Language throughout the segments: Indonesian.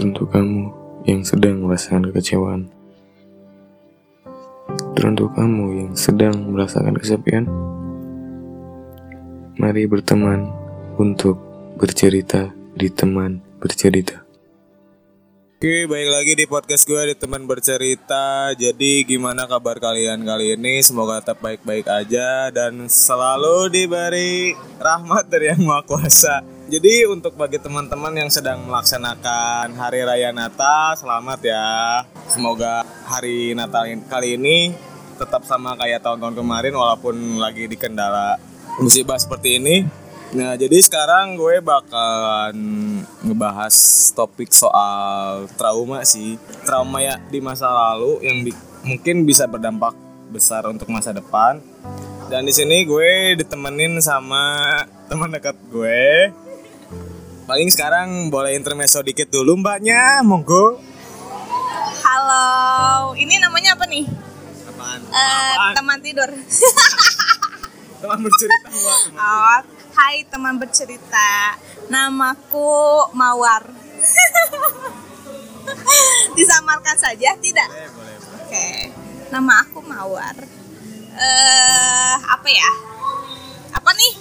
Teruntuk kamu yang sedang merasakan kekecewaan. Teruntuk kamu yang sedang merasakan kesepian. Mari berteman untuk bercerita di teman bercerita. Oke, baik lagi di podcast gue di teman bercerita. Jadi gimana kabar kalian kali ini? Semoga tetap baik-baik aja dan selalu diberi rahmat dari Yang Maha Kuasa. Jadi untuk bagi teman-teman yang sedang melaksanakan Hari Raya Natal, selamat ya. Semoga hari Natal kali ini tetap sama kayak tahun-tahun kemarin walaupun lagi di kendala musibah seperti ini. Nah, jadi sekarang gue bakalan ngebahas topik soal trauma sih. Trauma ya di masa lalu yang bi mungkin bisa berdampak besar untuk masa depan. Dan di sini gue ditemenin sama teman dekat gue. Paling sekarang boleh intermezzo dikit dulu mbaknya, monggo. Halo, ini namanya apa nih? Apaan? Eh, Apaan? teman tidur. Teman bercerita mbak. teman. Oh, hai teman bercerita. Namaku Mawar. Disamarkan saja, tidak? Boleh, boleh, boleh. Oke. Nama aku Mawar. Eh, apa ya? Apa nih?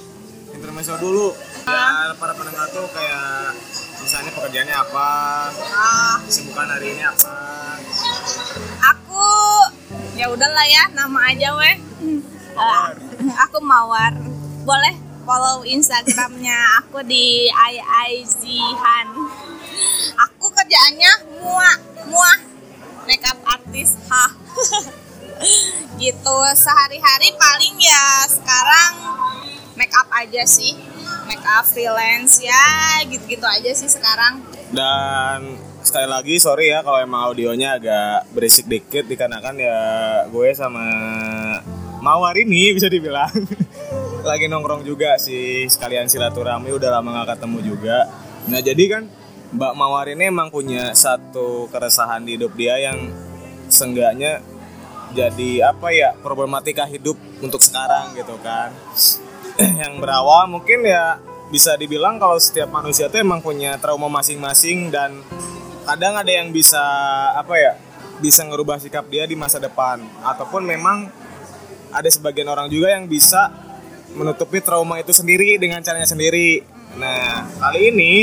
Intermezzo dulu. Biar para pendengar tuh kayak misalnya pekerjaannya apa, Ah, kesibukan hari ini apa. aku ya udahlah ya, nama aja weh. Mawar. Eh, aku Mawar. Boleh follow Instagramnya aku di iizihan. Aku kerjaannya mua mua makeup artist hah. gitu. Sehari-hari paling ya sekarang make up aja sih. Make up freelance ya gitu-gitu aja sih sekarang. Dan sekali lagi sorry ya kalau emang audionya agak berisik dikit dikarenakan ya gue sama Mawar ini bisa dibilang lagi nongkrong juga sih sekalian silaturahmi udah lama gak ketemu juga. Nah jadi kan Mbak Mawar ini emang punya satu keresahan di hidup dia yang seenggaknya jadi apa ya problematika hidup untuk sekarang gitu kan yang berawal mungkin ya bisa dibilang kalau setiap manusia tuh emang punya trauma masing-masing dan kadang ada yang bisa apa ya bisa ngerubah sikap dia di masa depan ataupun memang ada sebagian orang juga yang bisa menutupi trauma itu sendiri dengan caranya sendiri. Nah kali ini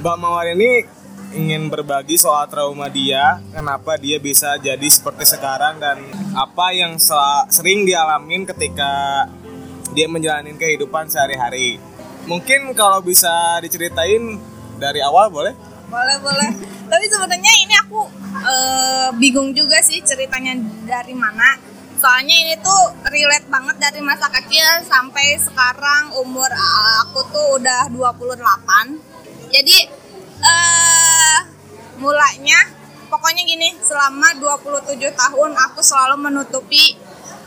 Mbak Mawar ini ingin berbagi soal trauma dia, kenapa dia bisa jadi seperti sekarang dan apa yang sering dialamin ketika dia menjalani kehidupan sehari-hari. Mungkin kalau bisa diceritain dari awal boleh? boleh boleh tapi sebenarnya ini aku eh, bingung juga sih ceritanya dari mana soalnya ini tuh relate banget dari masa kecil sampai sekarang. Umur eh, aku tuh udah 28 jadi eh mulanya pokoknya gini selama 27 tahun aku selalu menutupi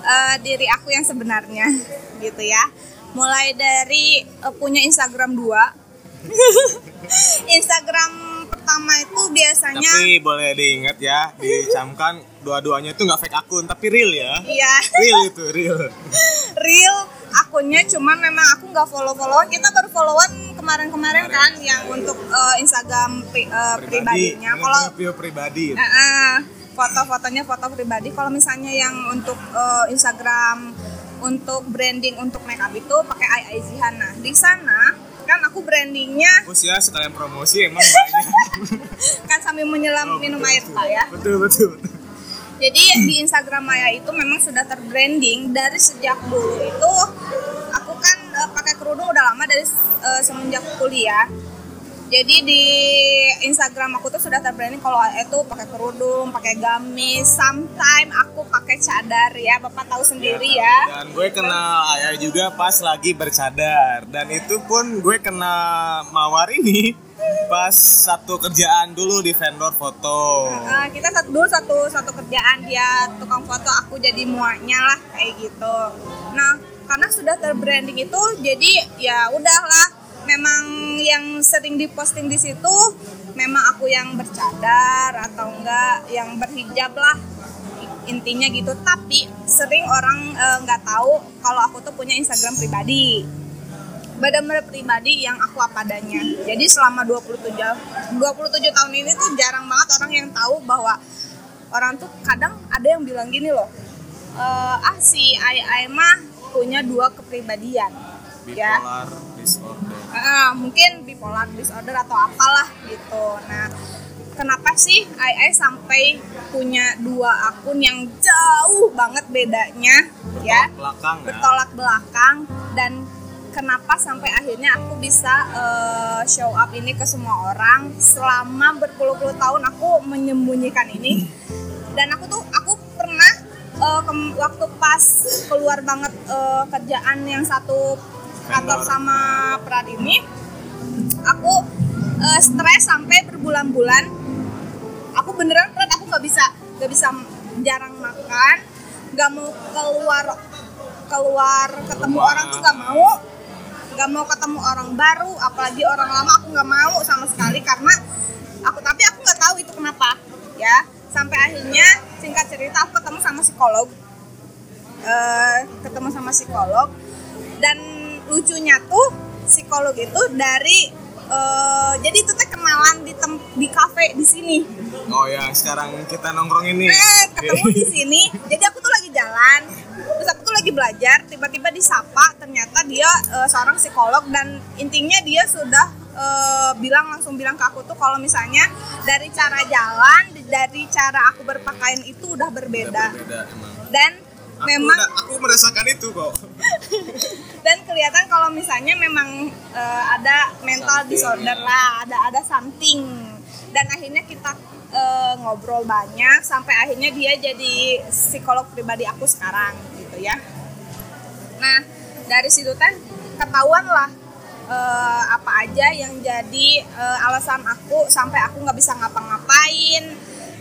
eh, diri aku yang sebenarnya gitu ya. Mulai dari eh, punya Instagram 2 Instagram pertama itu biasanya Tapi boleh diingat ya, dicamkan dua-duanya itu nggak fake akun, tapi real ya. iya Real itu, real. real akunnya cuman memang aku nggak follow followan kita baru followan kemarin-kemarin kan yang untuk eh, Instagram pri- eh, pribadinya Ini kalau video pribadi. Eh, eh, foto-fotonya foto pribadi kalau misalnya yang untuk eh, Instagram untuk branding untuk makeup itu pakai AI Zihana di sana kan aku brandingnya Bagus ya sekalian promosi emang banyak. kan sambil menyelam Oh, minum betul, air betul. pak ya Betul, betul, betul. Jadi di Instagram Maya itu memang sudah terbranding dari sejak dulu itu aku kan eh, pakai kerudung udah lama dari eh, semenjak kuliah. Jadi di Instagram aku tuh sudah terbranding kalau itu pakai kerudung, pakai gamis, sometimes aku pakai cadar ya, Bapak tahu sendiri ya. Dan gue kenal Ayah juga pas lagi bercadar. Dan itu pun gue kenal Mawar ini pas satu kerjaan dulu di vendor foto. Eh, kita satu dulu satu satu kerjaan dia tukang foto aku jadi muanya lah kayak gitu nah karena sudah terbranding itu jadi ya udahlah memang yang sering diposting di situ memang aku yang bercadar atau enggak yang berhijab lah intinya gitu tapi sering orang nggak tahu kalau aku tuh punya Instagram pribadi benar-benar pribadi yang aku apa adanya. Jadi selama 27 27 tahun ini tuh jarang banget orang yang tahu bahwa orang tuh kadang ada yang bilang gini loh. "Eh, ah si Ai Ai mah punya dua kepribadian. Ya. bipolar disorder Ah, mungkin bipolar disorder atau apalah gitu. Nah, kenapa sih Ai Ai sampai punya dua akun yang jauh banget bedanya ya? belakang ya bertolak belakang dan kenapa sampai akhirnya aku bisa eh, show up ini ke semua orang selama berpuluh-puluh tahun aku menyembunyikan ini dan aku tuh aku pernah kem- waktu pas keluar banget eh, kerjaan yang satu kantor sama Prat ini aku eh, stres sampai berbulan-bulan. Aku beneran Prat aku nggak bisa nggak bisa jarang makan nggak mau keluar keluar ketemu orang tuh nggak mau. Nggak mau ketemu orang baru apalagi orang lama aku nggak mau sama sekali karena aku tapi aku nggak tahu itu kenapa ya. Sampai akhirnya singkat cerita aku ketemu sama psikolog. Eh, ketemu sama psikolog. Dan lucunya tuh psikolog itu dari eh, jadi itu teh kenalan di tem di kafe di sini oh ya sekarang kita nongkrong ini Eh, ketemu di sini. Jadi aku tuh lagi jalan, terus aku tuh lagi belajar, tiba-tiba disapa, ternyata dia eh, seorang psikolog dan intinya dia sudah eh, bilang langsung bilang ke aku tuh kalau misalnya dari cara jalan, dari cara aku berpakaian itu udah berbeda. beda emang Dan memang udah- aku merasakan itu kok dan kelihatan kalau misalnya memang eh, ada mental Something, disorder lah, ada ada something. Dan akhirnya kita eh, ngobrol banyak sampai akhirnya dia jadi psikolog pribadi aku sekarang gitu ya. Nah, dari situ kan ketahuan lah eh, apa aja yang jadi eh, alasan aku sampai aku nggak bisa ngapa-ngapain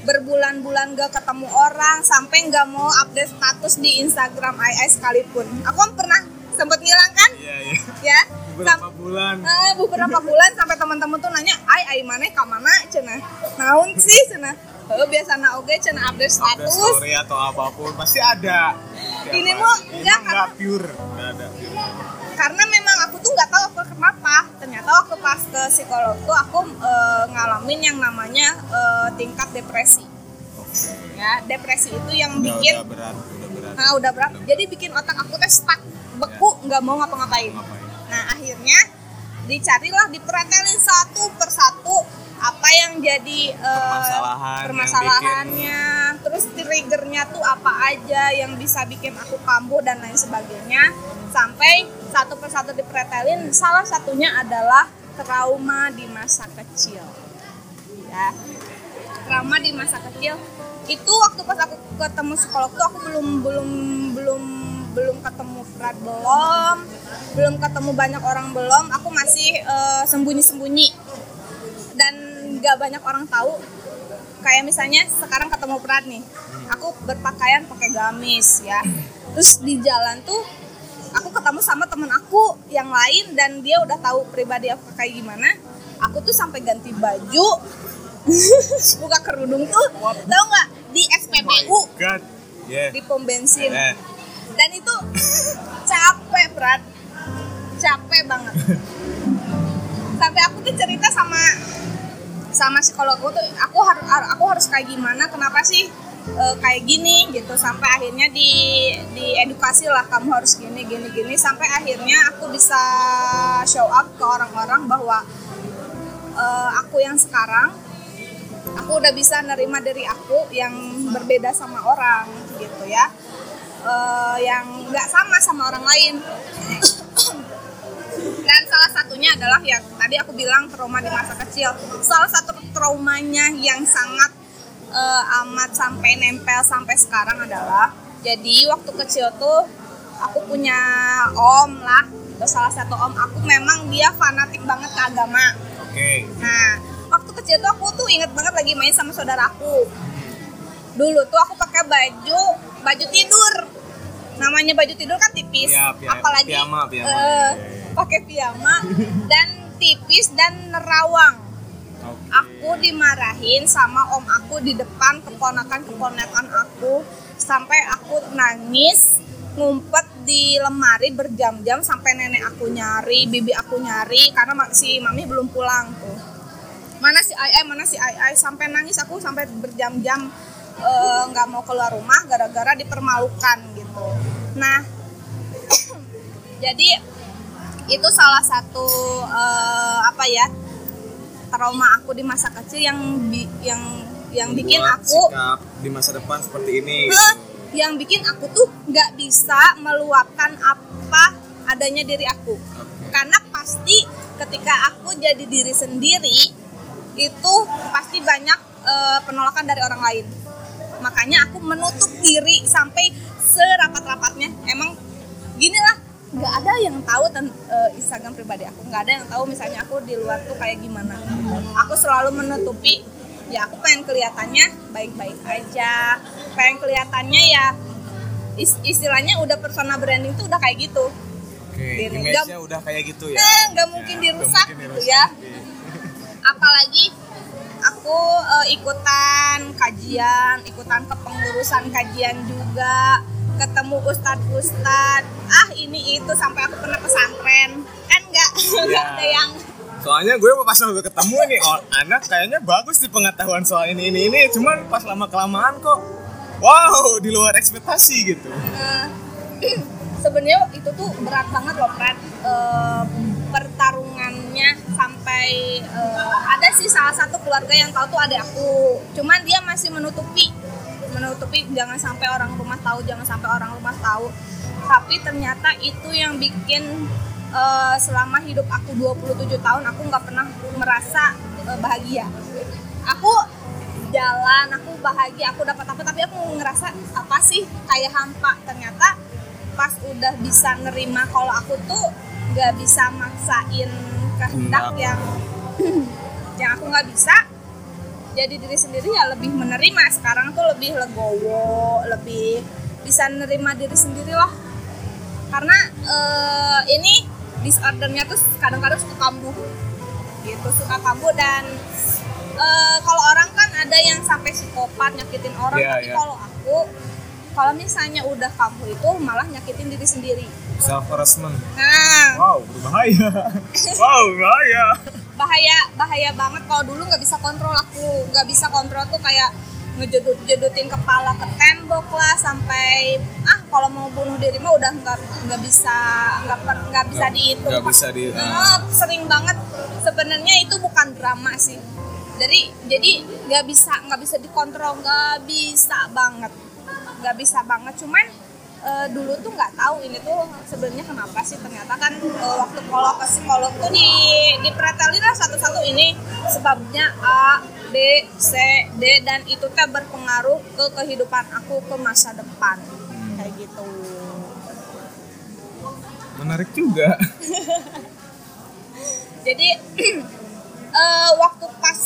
berbulan-bulan gak ketemu orang sampai nggak mau update status di Instagram AI sekalipun. Aku kan pernah sempet ngilang kan iya iya ya. beberapa Sam- bulan Eh, beberapa bulan sampai teman-teman tuh nanya, "Ai, ai mana ka mana?" cenah. Naon sih cenah? Heuh biasana oge cenah update update status. story atau apa pun pasti ada Ini mah Ini enggak, mah nggak pure nggak ada pure Karena memang aku tuh nggak tahu aku kenapa. Ternyata waktu pas ke psikolog tuh aku eh, ngalamin yang namanya eh, tingkat depresi. Ya, depresi itu yang udah, bikin udah berat udah berat nah udah berat. Jadi bikin otak aku teh stuck, beku, nggak mau ngapa-ngapain. ngapain Nah akhirnya dicarilah dipretelin satu persatu apa yang jadi eh, Permasalahan yang permasalahannya, terus triggernya tuh apa aja yang bisa bikin aku kambuh dan lain sebagainya, sampai satu persatu dipretelin. Salah satunya adalah trauma di masa kecil, ya trauma di masa kecil. Itu waktu pas aku ketemu psikolog tuh aku belum belum belum belum ketemu Fred belum belum ketemu banyak orang belum. Aku masih sembunyi sembunyi dan nggak banyak orang tahu. Kayak misalnya sekarang ketemu Prat nih. Aku berpakaian pakai gamis ya. Terus di jalan tuh aku ketemu sama temen aku yang lain dan dia udah tahu pribadi aku kayak gimana. Aku tuh sampai ganti baju buka kerudung tuh tahu nggak? Di SPBU God. Yeah. Di pom bensin. Eh dan itu capek Prat. Capek banget. Sampai aku tuh cerita sama sama psikologku tuh aku harus aku harus kayak gimana kenapa sih eh, kayak gini gitu. Sampai akhirnya di di edukasi lah kamu harus gini gini gini. Sampai akhirnya aku bisa show up ke orang-orang bahwa eh, aku yang sekarang aku udah bisa nerima diri aku yang berbeda sama orang gitu ya. Eh, yang nggak sama sama orang lain. Dan salah satunya adalah yang tadi aku bilang trauma di masa kecil salah satu traumanya yang sangat eh, amat sampai nempel sampai sekarang adalah jadi waktu kecil tuh aku punya om lah Terus salah satu om aku memang dia fanatik banget ke agama oke Nah, waktu kecil tuh aku tuh inget banget lagi main sama saudaraku. Dulu tuh aku pakai baju baju tidur. Namanya baju tidur kan tipis, Iya, pia- apalagi piyama, piyama. iya. Pakai piyama dan tipis dan nerawang. Oke. Aku dimarahin sama om aku di depan keponakan-keponakan aku sampai aku nangis ngumpet di lemari berjam-jam sampai nenek aku nyari, bibi aku nyari karena si mami belum pulang tuh. Mana si Ai mana si Ai Ai sampai nangis aku sampai berjam-jam eh, nggak mau keluar rumah gara-gara dipermalukan gitu. Nah, jadi itu salah satu eh, apa ya trauma aku di masa kecil yang bi- yang yang bikin Membuat aku sikap di masa depan seperti ini. Heh, yang bikin aku tuh nggak bisa meluapkan apa adanya diri aku. Karena pasti ketika aku jadi diri sendiri itu pasti banyak eh, penolakan dari orang lain. Makanya aku menutup diri sampai serapat-rapatnya emang gini lah nggak ada yang tahu ten- eh, Instagram pribadi aku nggak ada yang tahu misalnya aku di luar tuh kayak gimana aku selalu menutupi ya aku pengen kelihatannya baik-baik aja pengen kelihatannya ya is- istilahnya udah persona branding tuh udah kayak gitu Oke, image-nya nggak- udah kayak gitu ya. Eh, nggak mungkin Ya, dirusak nggak gitu mungkin ya. dirusak. apalagi aku eh, ikutan kajian ikutan kepengurusan kajian juga ketemu ustadz ustadz. Ah ini itu sampai aku pernah pesantren. Kan nggak? Nggak Iya. ada yang Soalnya gue pas udah ketemu nih, oh, anak kayaknya bagus di pengetahuan soal ini ini ini, cuman pas lama kelamaan kok, wow, di luar ekspektasi gitu. eh, sebenarnya itu tuh berat banget loh Fred Eh, pertarungannya sampai eh, ada sih salah satu keluarga yang tahu tuh ada aku. Cuman dia masih menutupi menutupi jangan sampai orang rumah tahu jangan sampai orang rumah tahu. Tapi ternyata itu yang bikin eh, selama hidup aku 27 tahun aku nggak pernah merasa eh, bahagia. Aku jalan aku bahagia aku dapat apa tapi aku ngerasa apa sih kayak hampa. Ternyata pas udah bisa nerima kalau aku tuh nggak bisa maksain kehendak Kehendak. yang yang aku nggak bisa jadi diri sendiri ya lebih menerima. Sekarang tuh lebih legowo lebih bisa nerima diri sendiri lah. Karena eh, ini disordernya tuh kadang-kadang suka kambuh. Gitu suka kambuh dan eh, kalau orang kan ada yang sampai psikopat nyakitin orang. Iya, tapi iya. kalau aku kalau misalnya udah kambuh itu malah nyakitin diri sendiri. Self harassment. nah. Wow, berbahaya. wow, berbahaya. bahaya bahaya banget kalau dulu nggak bisa kontrol aku. Nggak bisa kontrol tuh kayak ngejedut jedutin kepala ke tembok lah sampai ah kalau mau bunuh diri mah udah nggak nggak bisa nggak nggak bisa Nggak- dihitung. nggak bisa di- Ah, sering banget. Sebenarnya itu bukan drama sih. Dari jadi nggak bisa nggak bisa dikontrol nggak bisa banget nggak bisa banget. Cuman eh, dulu tuh nggak tahu ini tuh sebenarnya kenapa sih. Ternyata kan eh, waktu kalau ke psikolog tuh di dipretelin lah satu-satu ini. Sebabnya A B C D dan itu teh berpengaruh ke kehidupan aku ke masa depan. Kayak gitu. Menarik juga. jadi eh, waktu pas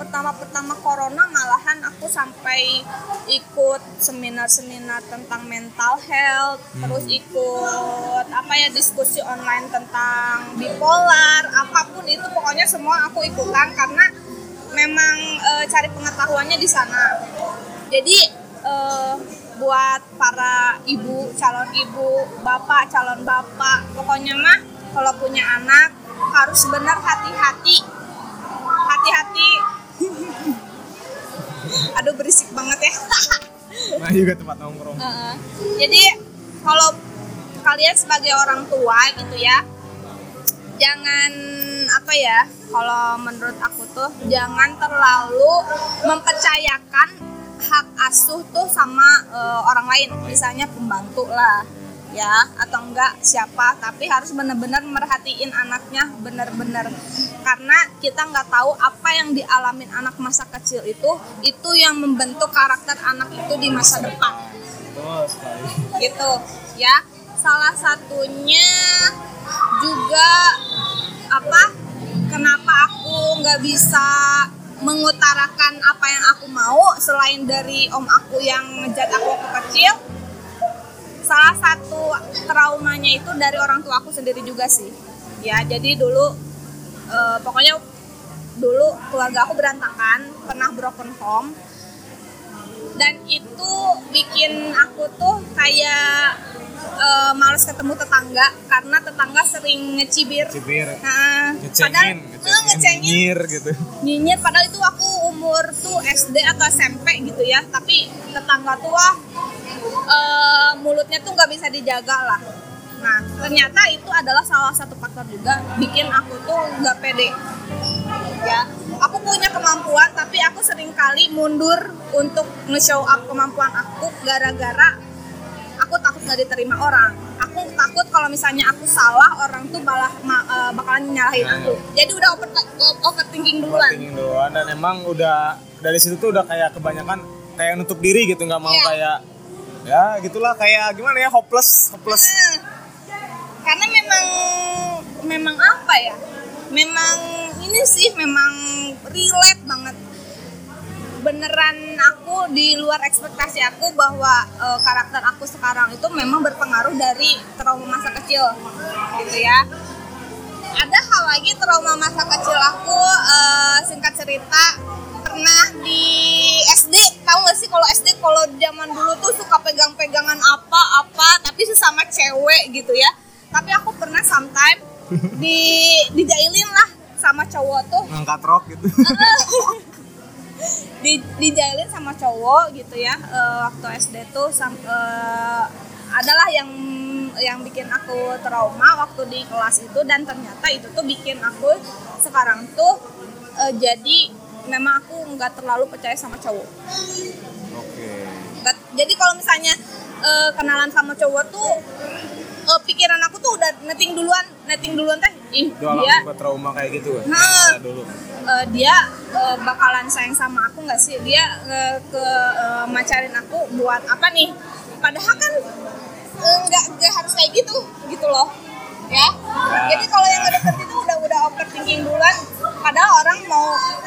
pertama-pertama corona malahan aku sampai ikut seminar-seminar tentang mental health terus ikut apa ya diskusi online tentang bipolar apa pun itu pokoknya semua aku ikutan karena memang eh, cari pengetahuannya di sana. Jadi eh, buat para ibu calon ibu bapak calon bapak pokoknya mah kalau punya anak harus benar hati-hati hati-hati aduh berisik banget ya Nah, juga tempat nongkrong. Heeh. jadi kalau kalian sebagai orang tua gitu ya jangan apa ya kalau menurut aku tuh jangan terlalu mempercayakan hak asuh tuh sama eh, orang lain misalnya pembantu lah ya atau enggak siapa tapi harus benar-benar merhatiin anaknya benar-benar. Karena kita nggak tahu apa yang dialamin anak masa kecil itu itu yang membentuk karakter anak itu di masa depan. Gitu ya. Salah satunya juga apa kenapa aku nggak bisa mengutarakan apa yang aku mau selain dari om aku yang ngejat aku waktu kecil salah satu traumanya itu dari orang tua aku sendiri juga sih ya jadi dulu eh, pokoknya dulu keluarga aku berantakan pernah broken home dan itu bikin aku tuh kayak eh, males ketemu tetangga karena tetangga sering ngecibir. Cibir. Nah, padahal Ngecengin, eh, ngecengin nyinyir gitu. nyinyir padahal itu aku umur tuh SD atau SMP gitu ya tapi tetangga tua eh, mulutnya tuh nggak bisa dijaga lah. Nah ternyata itu adalah salah satu faktor juga bikin aku tuh nggak pede. Ya aku punya kemampuan tapi aku sering kali mundur untuk nge-show up kemampuan aku gara-gara aku takut nggak diterima orang. Aku takut kalau misalnya aku salah orang tuh malah ma- eh, bakalan nyalahin aku. jadi udah over, overthinking duluan. Overthinking doang dan emang udah dari situ tuh udah kayak kebanyakan kayak nutup diri gitu nggak mau Iya. kayak ya gitulah kayak gimana ya hopeless hopeless. Nah, karena memang memang apa ya? Memang ini sih memang relate banget. Beneran aku di luar ekspektasi aku bahwa eh, karakter aku sekarang itu memang berpengaruh dari trauma masa kecil gitu ya. Ada hal lagi trauma masa kecil aku eh, singkat cerita pernah di SD tahu gak sih kalau SD kalau zaman dulu tuh suka pegang-pegangan apa-apa tapi sesama cewek gitu ya. Tapi aku pernah sometime di dijailin lah sama cowok tuh. Ngangkat rok gitu. Di dijailin sama cowok gitu ya eh, waktu SD tuh sam, eh, adalah yang yang bikin aku trauma waktu di kelas itu. Dan ternyata itu tuh bikin aku sekarang tuh eh, jadi memang aku nggak terlalu percaya sama cowok. Oke. Nggak- jadi kalau misalnya eh, kenalan sama cowok tuh eh, pikiran aku tuh udah netting duluan netting duluan teh ih Udah dia trauma kayak gitu kan Nah. Kayak dulu. eh, dia eh, bakalan sayang sama aku nggak sih? Dia eh, ke eh, macarin aku buat apa nih? Padahal kan nggak nggak harus kayak gitu gitu loh ya. Jadi kalau yang ngedeket itu udah udah overthinking duluan. Padahal orang mau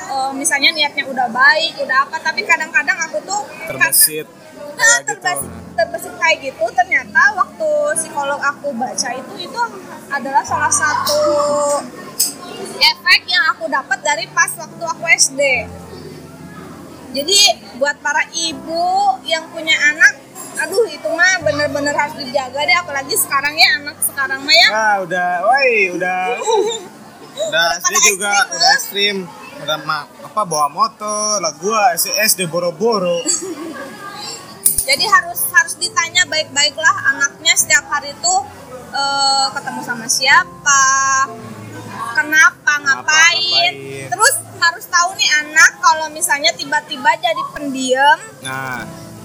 eh, misalnya niatnya udah baik udah apa tapi kadang-kadang aku tuh terbesit Nah, kayak gitu. terbesit, terbesit kayak gitu ternyata waktu psikolog aku baca itu itu adalah salah satu efek yang aku dapat dari pas waktu aku SD. Jadi buat para ibu yang punya anak, aduh itu mah bener-bener harus dijaga deh apalagi sekarang ya anak sekarang mah ya. ah udah woi udah udah SD juga ekstrim, udah ekstrim udah ma- apa bawa motor lah gua SD boro-boro Jadi harus harus ditanya baik-baik lah anaknya setiap hari itu eh, ketemu sama siapa, kenapa, ngapain. ngapain. Terus harus tahu nih anak kalau misalnya tiba-tiba jadi pendiam, nah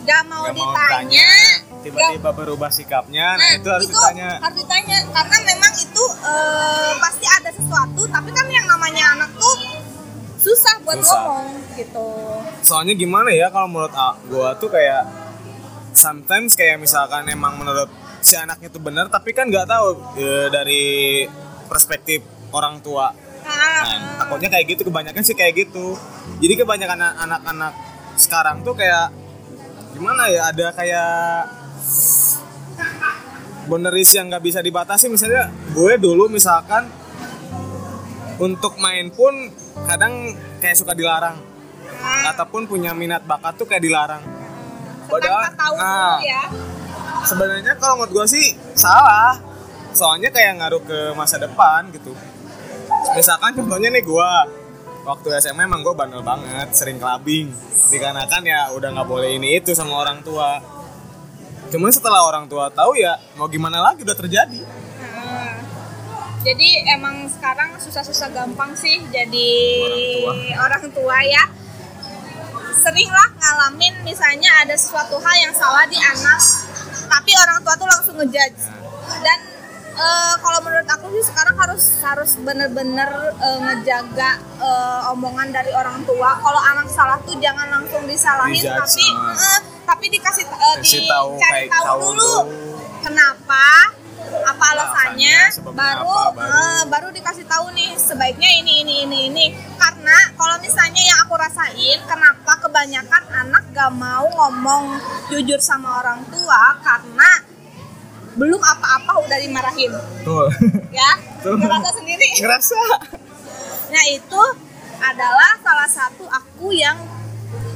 gak mau nggak mau ditanya, tanya, tiba-tiba berubah sikapnya nah, Nah, itu harus ditanya. harus ditanya karena memang itu eh, pasti ada sesuatu, tapi kan yang namanya anak tuh susah buat Susah. ngomong gitu. soalnya gimana ya kalau menurut a- gua tuh kayak sometimes kayak misalkan emang menurut si anaknya tuh benar tapi kan nggak tahu e, dari perspektif orang tua. Nah, nah, takutnya kayak gitu kebanyakan sih kayak gitu. Jadi kebanyakan anak-anak sekarang tuh kayak gimana ya ada kayak boundaries yang nggak bisa dibatasi? Misalnya gue dulu misalkan untuk main pun kadang kayak suka dilarang. Ataupun punya minat bakat tuh kayak dilarang. Tahu nah, ya. sebenarnya kalau menurut gue sih salah. Soalnya kayak ngaruh ke masa depan gitu. Misalkan contohnya nih gue waktu SMA emang gue bandel banget sering clubbing. Dikarenakan ya udah nggak boleh ini itu sama orang tua. Cuman setelah orang tua tahu ya mau gimana lagi udah terjadi. Nah, jadi emang sekarang susah-susah gampang sih jadi orang tua, ya. Sering lah ngalamin misalnya ada sesuatu hal yang salah di anak, tapi orang tua tuh langsung ngejudge. Dan eh, kalau menurut aku sih sekarang harus harus bener-bener eh, ngejaga eh, omongan dari orang tua. Kalau anak salah tuh jangan langsung disalahin, Dijudge, tapi eh, tapi dikasih Kasih tahu, dicari tahu tahu dulu kenapa apa alasannya Alasannya, baru apa, baru. eh, baru dikasih tahu nih sebaiknya ini ini ini ini karena kalau misalnya yang aku rasain kenapa kebanyakan anak gak mau ngomong jujur sama orang tua karena belum apa-apa udah dimarahin. Tuh ya? Tuh. ngerasa sendiri? Ngerasa. Nah itu adalah salah satu aku yang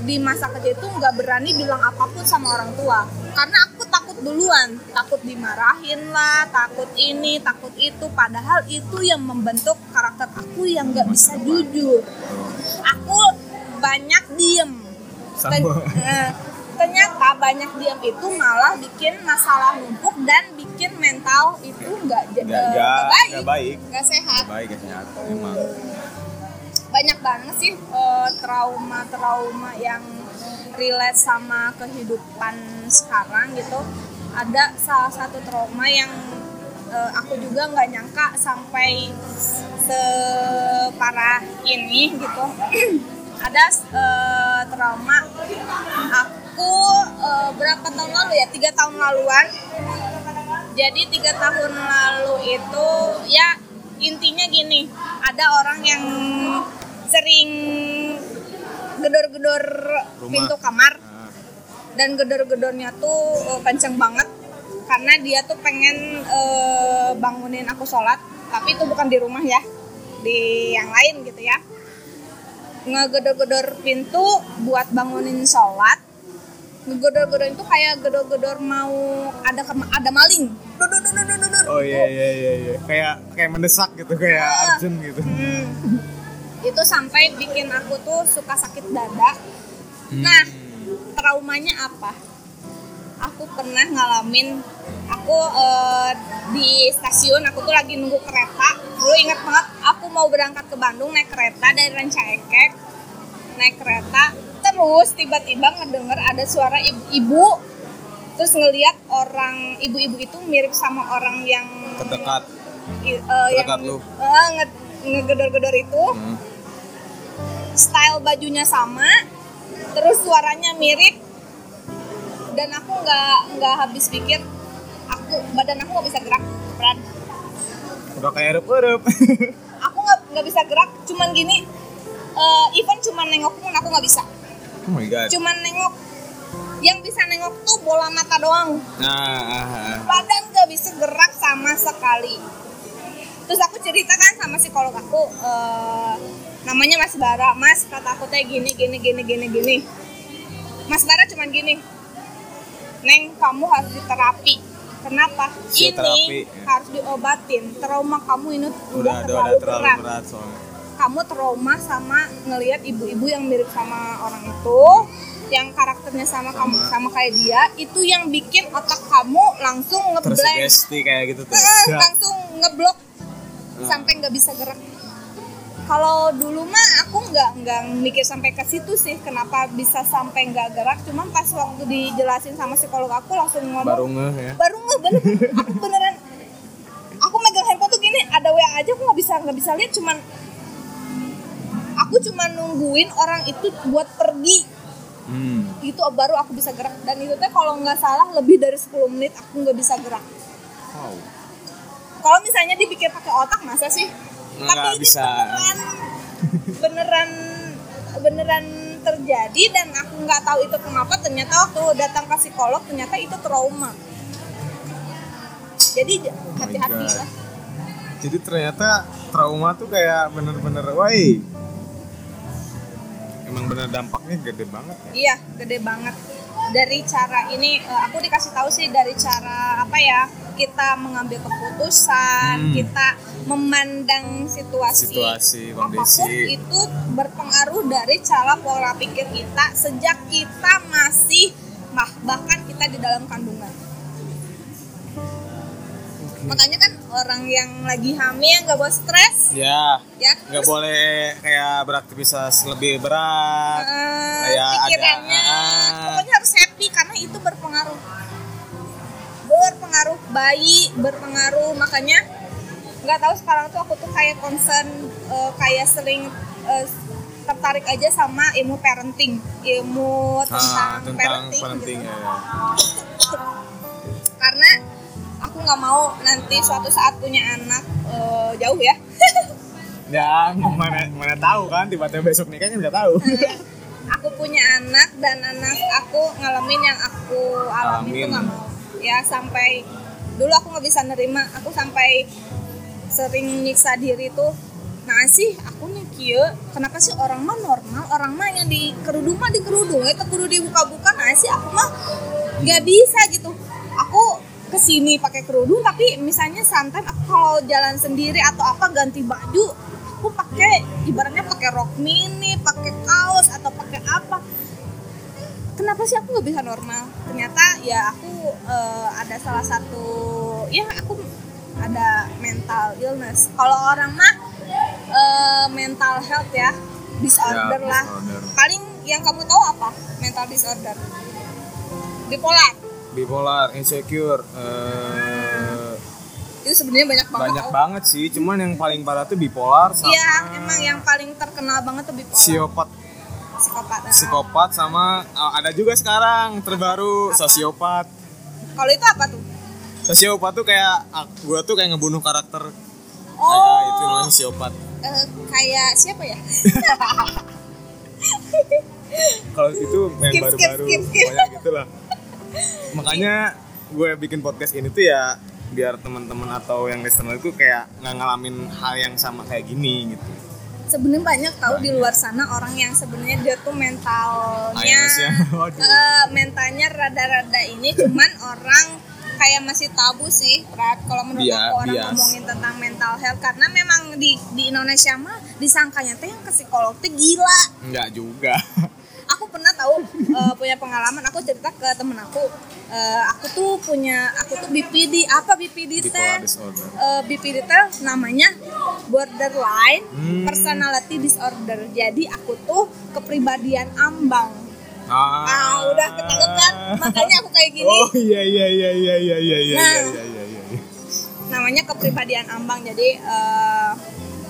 di masa kecil itu nggak berani bilang apa pun sama orang tua. Karena aku takut duluan. Takut dimarahin lah takut ini takut itu. Padahal itu yang membentuk karakter aku yang nggak bisa jujur. Aku banyak diem. Sama. Eh, ternyata banyak diam itu malah bikin masalah numpuk dan bikin mental itu nggak Nggak- ja- eh, baik nggak baik. nggak sehat. Baik ya sehat banyak banget sih eh, trauma-trauma yang relate sama kehidupan sekarang gitu. Ada salah satu trauma yang eh, aku juga nggak nyangka sampai separah ini gitu. Ada eh, trauma aku eh, berapa tahun lalu ya? Tiga tahun laluan. Jadi tiga tahun lalu itu ya intinya gini. Ada orang yang sering gedor-gedor pintu kamar. Nah, dan gedor-gedornya tuh eh, kenceng banget. Karena dia tuh pengen eh, bangunin aku sholat. Tapi itu bukan di rumah ya. Di yang lain gitu ya. Ngegedor-gedor pintu buat bangunin sholat ngegedor-gedor itu kayak gedor-gedor mau ada ada maling. Dudur. oh iya iya iya iya. Kayak kayak mendesak gitu kayak Ah. urgent gitu. Hmm. itu sampai bikin aku tuh suka sakit dada. Nah traumanya apa? Aku pernah ngalamin aku eh, di stasiun aku tuh lagi nunggu kereta. Dulu inget banget aku mau berangkat ke Bandung naik kereta dari Rancaekek naik kereta terus tiba-tiba ngedenger ada suara ibu-ibu terus ngelihat orang ibu-ibu itu mirip sama orang yang terdekat. eh, yang lu. eh, nge- ngegedor-gedor itu. Hmm. style bajunya sama terus suaranya mirip. Dan aku nggak nggak habis pikir aku badan aku nggak bisa gerak berat. Udah kayak erup-erup aku nggak nggak bisa gerak cuman gini eh, even cuman nengok pun aku nggak bisa oh my god. Cuman nengok yang bisa nengok tuh bola mata doang. Nah ah, ah. badan nggak bisa gerak sama sekali. Terus aku ceritakan sama psikolog aku eh, namanya Mas Bara. Mas kata aku teh gini gini gini gini gini. Mas Bara cuman gini Neng kamu harus diterapi. Kenapa? Psioterapi, ini harus diobatin. Trauma kamu ini udah udah, udah terlalu, udah terlalu berat. berat soalnya kamu trauma sama ngelihat ibu-ibu yang mirip sama orang itu yang karakternya sama, kamu Sama. sama kayak dia itu yang bikin otak kamu langsung ngeblank tersugesti kayak gitu tuh. Eh, Ya. langsung ngeblok. Hmm. sampai nggak bisa gerak. Kalau dulu mah aku nggak nggak mikir sampai ke situ sih kenapa bisa sampai nggak gerak. Cuman pas waktu dijelasin sama psikolog aku langsung ngomong baru ngeh ya. Baru nggak bener. Aku beneran aku megang handphone tuh gini ada wa aja aku nggak bisa nggak bisa lihat cuman aku cuma nungguin orang itu buat pergi. Hmm. itu baru aku bisa gerak. Dan itu teh kalau nggak salah lebih dari 10 menit aku nggak bisa gerak. Wow. Kalau misalnya dipikir pakai otak masa sih? Nggak tapi ini bisa. beneran beneran beneran terjadi dan aku nggak tahu itu kenapa ternyata waktu datang ke psikolog ternyata itu trauma. Jadi hati-hati Oh God. lah. Jadi ternyata trauma tuh kayak bener-bener woi emang bener dampaknya gede banget ya iya gede banget dari cara ini eh, aku dikasih tahu sih dari cara apa ya kita mengambil keputusan Hmm. kita memandang situasi Situasi, apa pun kondisi. itu berpengaruh dari cara pola pikir kita sejak kita masih bah bahkan kita di dalam kandungan makanya kan orang yang lagi hamil nggak boleh stres. Ya ya nggak boleh kayak beraktivitas lebih berat. Eh, Kayak ada- pikirannya ah. pokoknya harus happy karena itu berpengaruh. Berpengaruh bayi berpengaruh makanya nggak tahu sekarang tuh aku tuh kayak concern eh, kayak sering eh, tertarik aja sama ilmu parenting. Ilmu tentang, Ah, tentang parenting, parenting gitu. ya. Karena aku nggak mau nanti suatu saat punya anak eh, jauh ya. Ya mana mana tahu kan tiba-tiba besok nikahnya nggak tahu. Aku punya anak dan anak aku ngalamin yang aku alami itu Alamin. nggak mau. Ya sampai dulu aku nggak bisa nerima. Aku sampai sering nyiksa diri tuh nah sih aku nih kia kenapa sih orang mah normal? Orang mah yang di kerudung mah di kerudung itu kudu dibuka-buka nah sih aku mah nggak bisa gitu ke sini pakai kerudung tapi misalnya santai aku kalau jalan sendiri atau apa ganti baju aku pakai ibaratnya pakai rok mini pakai kaos atau pakai apa. Kenapa sih aku nggak bisa normal? Ternyata ya aku eh, ada salah satu ya aku ada mental illness. Kalau orang mah eh, mental health ya disorder Ya, lah. disorder. paling yang kamu tahu apa? Mental disorder. Bipolar bipolar insecure eh, itu sebenarnya banyak banget banyak tau. banget sih cuman yang paling parah tuh bipolar sama Iya, emang yang paling terkenal banget tuh bipolar. psikopat Psikopat. nah. psikopat sama oh, ada juga sekarang terbaru Apa? sosiopat Kalau itu apa tuh? sosiopat tuh kayak ah, gua tuh kayak ngebunuh karakter Oh, kayak itu namanya sosiopat eh, kayak siapa ya? kalau itu yang skip, baru-baru skip. pokoknya gitulah makanya gue bikin podcast ini tuh ya biar teman-teman atau yang listener itu kayak nggak ngalamin hal yang sama kayak gini gitu. Sebenarnya banyak tahu di luar sana orang yang sebenarnya dia tuh mentalnya eh, mentalnya rada-rada ini cuman orang kayak masih tabu sih Prat kalau menurut Bia- aku orang bias. ngomongin tentang mental health karena memang di di Indonesia mah disangkanya teh yang ke psikolog teh gila. Nggak juga aku pernah tahu eh, punya pengalaman. Aku cerita ke temen aku Eh, aku tuh punya aku tuh BPD apa BPD teh? disorder. Eh, BPD teh namanya borderline Hmm. personality disorder. Jadi aku tuh kepribadian ambang. Ah, ah. udah ketangkep kan? Makanya aku kayak gini. Oh iya iya iya iya iya iya iya Nah. iya iya iya iya. Namanya kepribadian ambang. Jadi eh,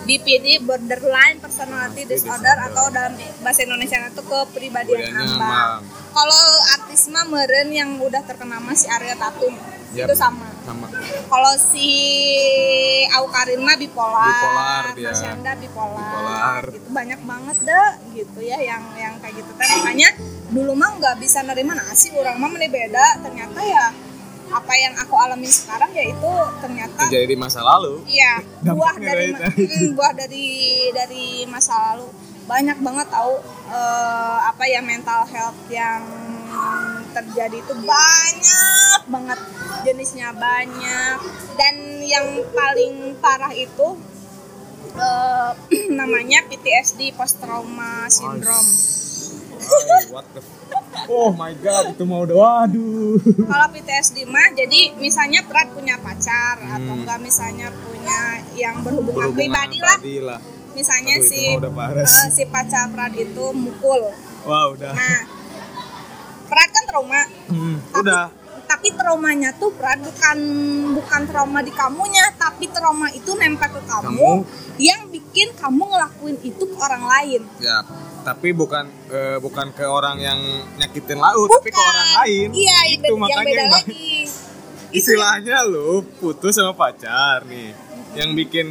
BPD borderline personality disorder atau dalam bahasa Indonesia itu kepribadian ambang. ambang. Kalau artis mah meren yang udah terkenal mah si Ariel Tatum Yap. itu sama. sama Kalau si Aukarin mah bipolar, Bipolar bipolar, Bipolar. gitu banyak banget deh gitu ya yang yang kayak gitu kan makanya dulu mah nggak bisa nerima nasi orang mah beda ternyata ya apa yang aku alami sekarang yaitu ternyata terjadi di masa lalu Iya, buah dari dari ma- tadi. mm, buah dari dari masa lalu banyak banget tahu eh, apa ya mental health yang terjadi itu banyak banget jenisnya banyak dan yang paling parah itu eh, namanya PTSD post trauma syndrome. Ay, what the Oh my god, itu mau udah waduh. Kalau PTSD mah jadi misalnya Prat punya pacar atau Hmm. enggak misalnya punya yang berhubungan, Berhubungan pribadi lah pribadi lah. misalnya Aduh, si sih. si pacar Prat itu mukul. Wah, udah. Nah, Prat kan trauma. Hmm, Tapi, udah. Tapi traumanya tuh Prat bukan bukan trauma di kamunya, tapi trauma itu nempel ke kamu, Kamu. yang bikin kamu ngelakuin itu ke orang lain. Ya, tapi bukan eh, bukan ke orang yang nyakitin laut, tapi ke orang lain. Iya, itu yang makanya beda lagi. Istilahnya lu putus sama pacar nih. Yang bikin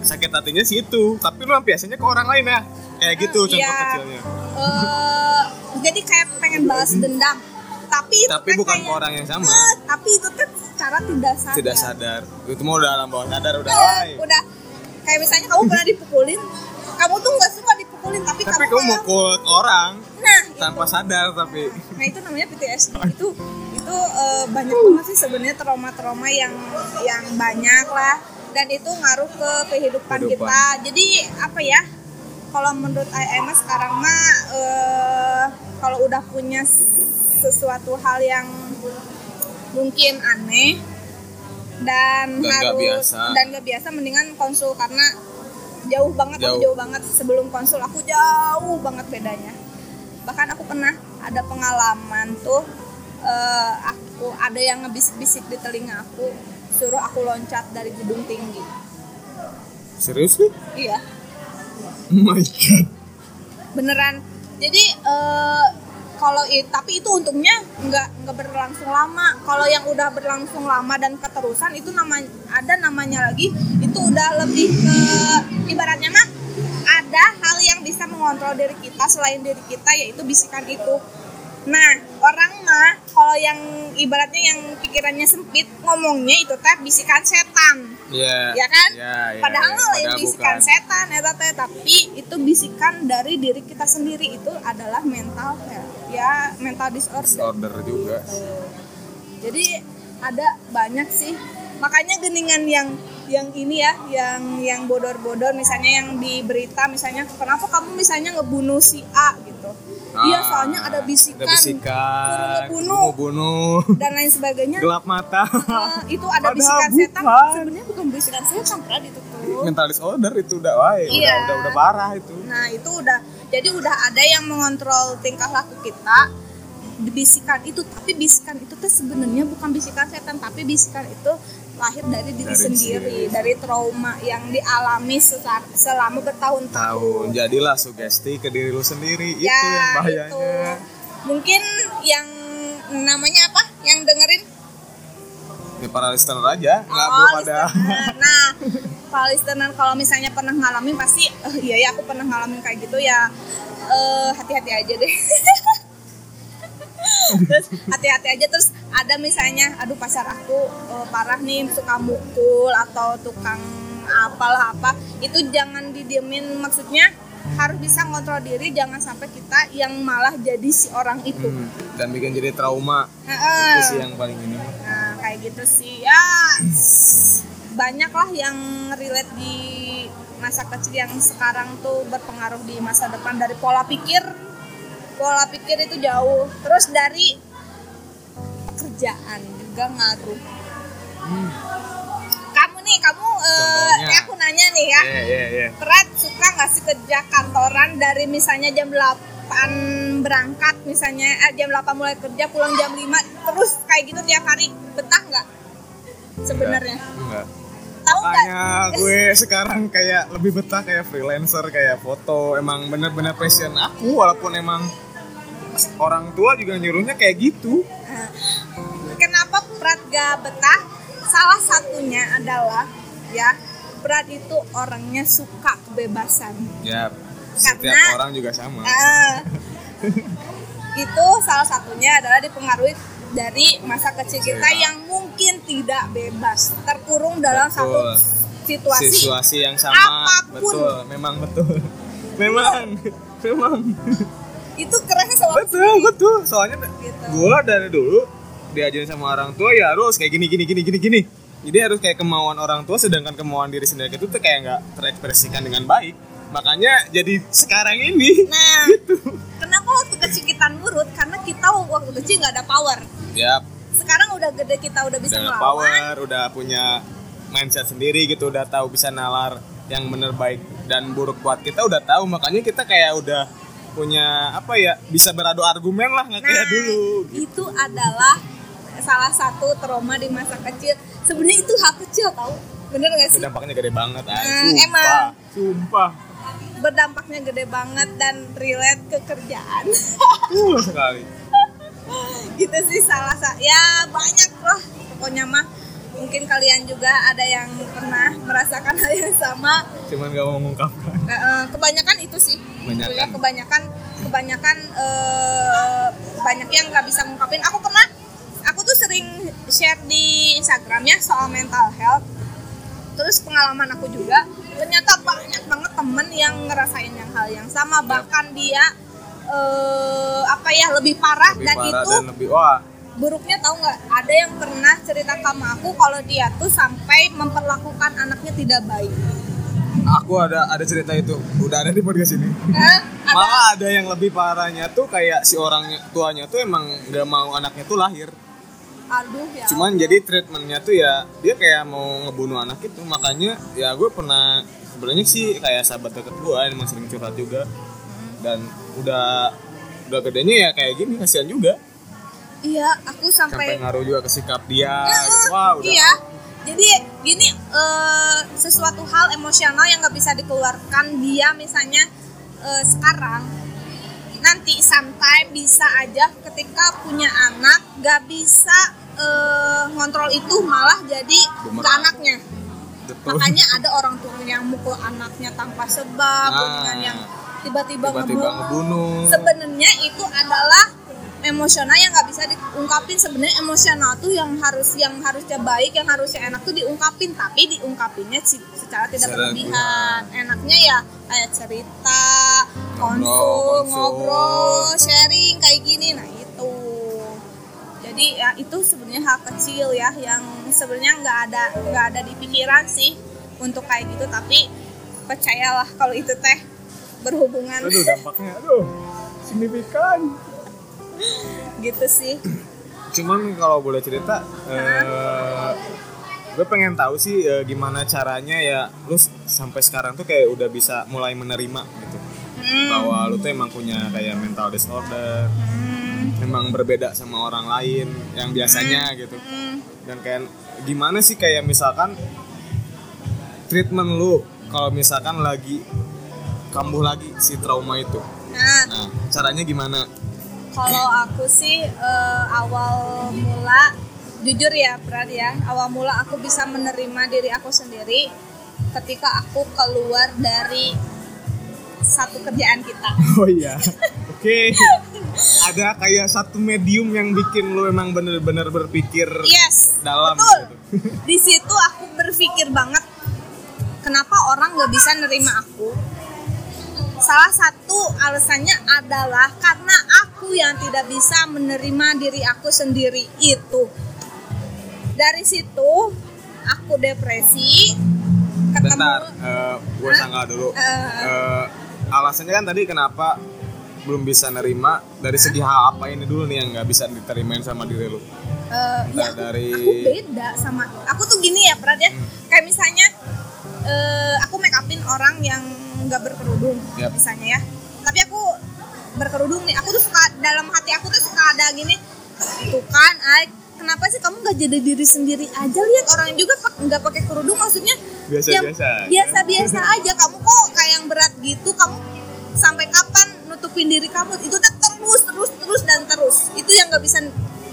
sakit hatinya sih itu, tapi lu biasanya ke orang lain ya. Kayak gitu contoh Iya. kecilnya. Eh, jadi kayak pengen balas dendam. Tapi itu Tapi teh bukan kayak- ke orang yang sama. Eh, tapi itu tuh secara tidak sadar. Tidak sadar. Itu mau udah alam bawah sadar udah. Ay. udah kayak misalnya kamu pernah dipukulin, kamu tuh nggak suka dipukulin, tapi, Tapi kamu kamu mukul orang Nah, tanpa sadar tapi Nah itu namanya PTSD. Itu itu eh, banyak banget sih sebenarnya trauma-trauma yang yang banyak lah dan itu ngaruh ke kehidupan, Kehidupan. kita. Jadi apa ya? Kalau menurut IMS sekarang mah eh, kalau udah punya sesuatu hal yang mungkin aneh dan Dan harus biasa. dan gak biasa mendingan konsul karena jauh banget aku Jauh. jauh banget sebelum konsul aku jauh banget bedanya bahkan aku pernah ada pengalaman tuh eh, aku ada yang ngebisik-bisik di telinga aku suruh aku loncat dari gedung tinggi serius nih? iya Oh my god. beneran jadi eh, kalau tapi itu untungnya nggak nggak berlangsung lama kalau yang udah berlangsung lama dan keterusan itu nama ada namanya lagi itu udah lebih ke ibaratnya mah ada hal yang bisa mengontrol diri kita selain diri kita yaitu bisikan itu nah orang mah kalau yang ibaratnya yang pikirannya sempit ngomongnya itu teh bisikan setan Iya. ya kan? Iya, iya, Padahal iya. lain Padahal bisikan bukan. setan eta teh, tapi itu bisikan dari diri kita sendiri itu adalah mental health. Ya, mental disorder. Disorder juga. Jadi ada banyak sih. Makanya geningan yang yang ini ya yang yang bodor-bodor misalnya yang di berita misalnya kenapa kamu misalnya ngebunuh si A? gitu. Iya Ah, soalnya ada bisikan, ada bisikan ngebunuh. bunuh dan lain sebagainya. Gelap mata. Eh, itu ada Padahal bisikan setan. Bukan. sebenarnya bukan bisikan setan Prat, itu. Tuh mental disorder itu udah wae Iya. udah, udah udah parah itu. Nah itu udah jadi udah ada yang mengontrol tingkah laku kita. Bisikan itu tapi bisikan itu tuh sebenarnya bukan bisikan setan tapi bisikan itu lahir dari diri Dari sendiri sendiri. dari trauma yang dialami selama bertahun-tahun. Tahun jadilah sugesti ke diri lu sendiri. Itu ya yang bahayanya. Itu mungkin yang namanya apa? Yang dengerin ya para listener aja nggak Oh, belum ada. Nah, para listener kalau misalnya pernah ngalamin pasti eh, iya ya aku pernah ngalamin kayak gitu ya. Eh, hati-hati aja deh. terus hati-hati aja. Terus ada misalnya aduh pacar aku eh, parah nih suka mukul atau tukang apalah apa. Itu jangan didiemin. Maksudnya harus bisa ngontrol diri jangan sampai kita yang malah jadi si orang itu. Hmm, dan bikin jadi trauma. Heeh. itu sih yang paling ini kayak gitu sih. Ya, banyak lah yang relate di masa kecil yang sekarang tuh berpengaruh di masa depan dari pola pikir. Pola pikir itu jauh. Terus dari pekerjaan juga ngaruh. Kamu nih, kamu eh, ini aku nanya nih ya. Iya, iya. Berat suka nggak sih kerja kantoran dari misalnya jam 8 berangkat misalnya eh, jam 8 mulai kerja pulang jam 5 terus kayak gitu tiap hari betah nggak sebenarnya Enggak. tahu nggak gue sekarang kayak lebih betah kayak freelancer, kayak foto. Emang bener-bener passion aku walaupun emang orang tua juga nyuruhnya kayak gitu. kenapa Prat gak betah salah satunya adalah ya Prat itu orangnya suka kebebasan Ya, setiap Karena- orang juga sama. Ah. Itu salah satunya adalah dipengaruhi dari masa kecil kita yang mungkin tidak bebas terkurung dalam Betul. satu situasi Situasi yang sama. Apa pun. Betul, memang betul. Memang, memang. itu kerennya sama betul, betul. Soalnya Gitu. gue dari dulu diajarin sama orang tua ya harus kayak gini, gini, gini, gini, gini. Jadi harus kayak kemauan orang tua, sedangkan kemauan diri sendiri itu tuh kayak nggak terekspresikan dengan baik. Makanya jadi sekarang ini. nah Gitu. Kenapa waktu kecil kita nurut karena kita waktu kecil nggak ada power Ya, sekarang udah gede kita udah bisa udah power, udah punya mindset sendiri gitu, udah tahu bisa nalar yang bener baik dan buruk buat kita udah tahu. Makanya kita kayak udah punya apa ya bisa beradu argumen lah nggak kayak Nah, dulu. itu adalah salah satu trauma di masa kecil sebenarnya itu hal kecil tau bener gak sih dampaknya gede banget ah. Hmm, Sumpah, emang. sumpah. Berdampaknya gede banget dan relate ke kerjaan Uh, sekali. gitu sih salah sa ya banyak lah pokoknya mah mungkin kalian juga ada yang pernah merasakan hal yang sama Cuman gak mau mengungkapkan. Kebanyakan itu sih Kebanyakan. Sebetulnya kebanyakan kebanyakan eh, banyak yang nggak bisa ngungkapin aku pernah aku tuh sering share di Instagram ya soal mental health terus pengalaman aku juga ternyata banyak banget temen yang ngerasain yang hal yang sama bahkan dia eh, apa ya lebih parah Lebih dan parah itu dan lebih wah. buruknya tahu nggak ada yang pernah cerita sama aku kalau dia tuh sampai memperlakukan anaknya tidak baik Aku ada ada cerita itu. Udah ada di podcast ini. Hah? ada Malah ada yang lebih parahnya tuh kayak si orang tuanya tuh emang gak mau anaknya tuh lahir. Aduh ya Cuman jadi treatmentnya tuh ya dia kayak mau ngebunuh anak itu. Makanya ya gue pernah sebenarnya sih kayak sahabat deket gue emang sering curhat juga. Dan udah udah gedenya ya kayak gini kasihan juga. iya aku Sampai sampai ngaruh juga ke sikap dia. Eh, gitu. Wah udah. iya jadi gini eh, sesuatu hal emosional yang nggak bisa dikeluarkan dia misalnya eh, sekarang nanti santai bisa aja ketika punya anak nggak bisa eh, ngontrol itu malah jadi ke Bumerang. anaknya Betul. makanya ada orang tua yang mukul anaknya tanpa sebab Nah. dengan yang tiba-tiba, ngebunuh ngebunuh. sebenarnya itu adalah emosional yang nggak bisa diungkapin sebenarnya emosional tuh yang harus yang harusnya baik yang harusnya enak tuh diungkapin tapi diungkapinnya secara tidak Secara berlebihan enaknya ya kayak cerita konsum Ngobrol, ngobrol sharing kayak gini nah jadi ya itu sebenarnya hal kecil ya yang sebenarnya nggak ada nggak ada di pikiran sih untuk kayak gitu. Tapi percayalah kalau itu teh berhubungan. Aduh dampaknya aduh signifikan. Gitu sih. Cuman kalau boleh cerita eh, gue pengen tahu sih eh, gimana caranya ya lu sampai sekarang tuh kayak udah bisa mulai menerima gitu. Hmm, bahwa lu tuh emang punya kayak mental disorder hmm, memang berbeda sama orang lain yang biasanya gitu. Hmm. dan kayak gimana sih kayak misalkan treatment lu kalau misalkan lagi kambuh lagi si trauma itu? Nah. Nah caranya gimana? Kalau aku sih eh, awal mula jujur ya Brad ya awal mula aku bisa menerima diri aku sendiri ketika aku keluar dari satu kerjaan kita. Oh iya oke. Ada kayak satu medium yang bikin lu emang bener-bener berpikir yes dalam betul. gitu. di situ aku berpikir banget kenapa orang nggak bisa nerima aku? Salah satu alasannya adalah karena aku yang tidak bisa menerima diri aku sendiri itu. Dari situ aku depresi ketemu bentar eh, gue sangka dulu. Eh. Eh, alasannya kan tadi kenapa belum bisa nerima. Dari segi hal apa ini dulu nih yang nggak bisa diterimain sama diri lu? Entah ya, dari- aku beda sama aku tuh gini ya Prat ya. Kayak misalnya eh, aku make upin orang yang nggak berkerudung Yap. misalnya ya. Tapi aku berkerudung nih. Aku tuh suka dalam hati aku tuh suka ada gini tuh kan ay kenapa sih kamu nggak jadi diri sendiri aja? Lihat orang juga nggak pakai kerudung maksudnya Biasa-biasa aja. biasa biasa aja. Kamu kok kayak yang berat gitu? Kamu sampai kapan nutupin diri kamu itu tuh terus terus terus dan terus. Itu yang nggak bisa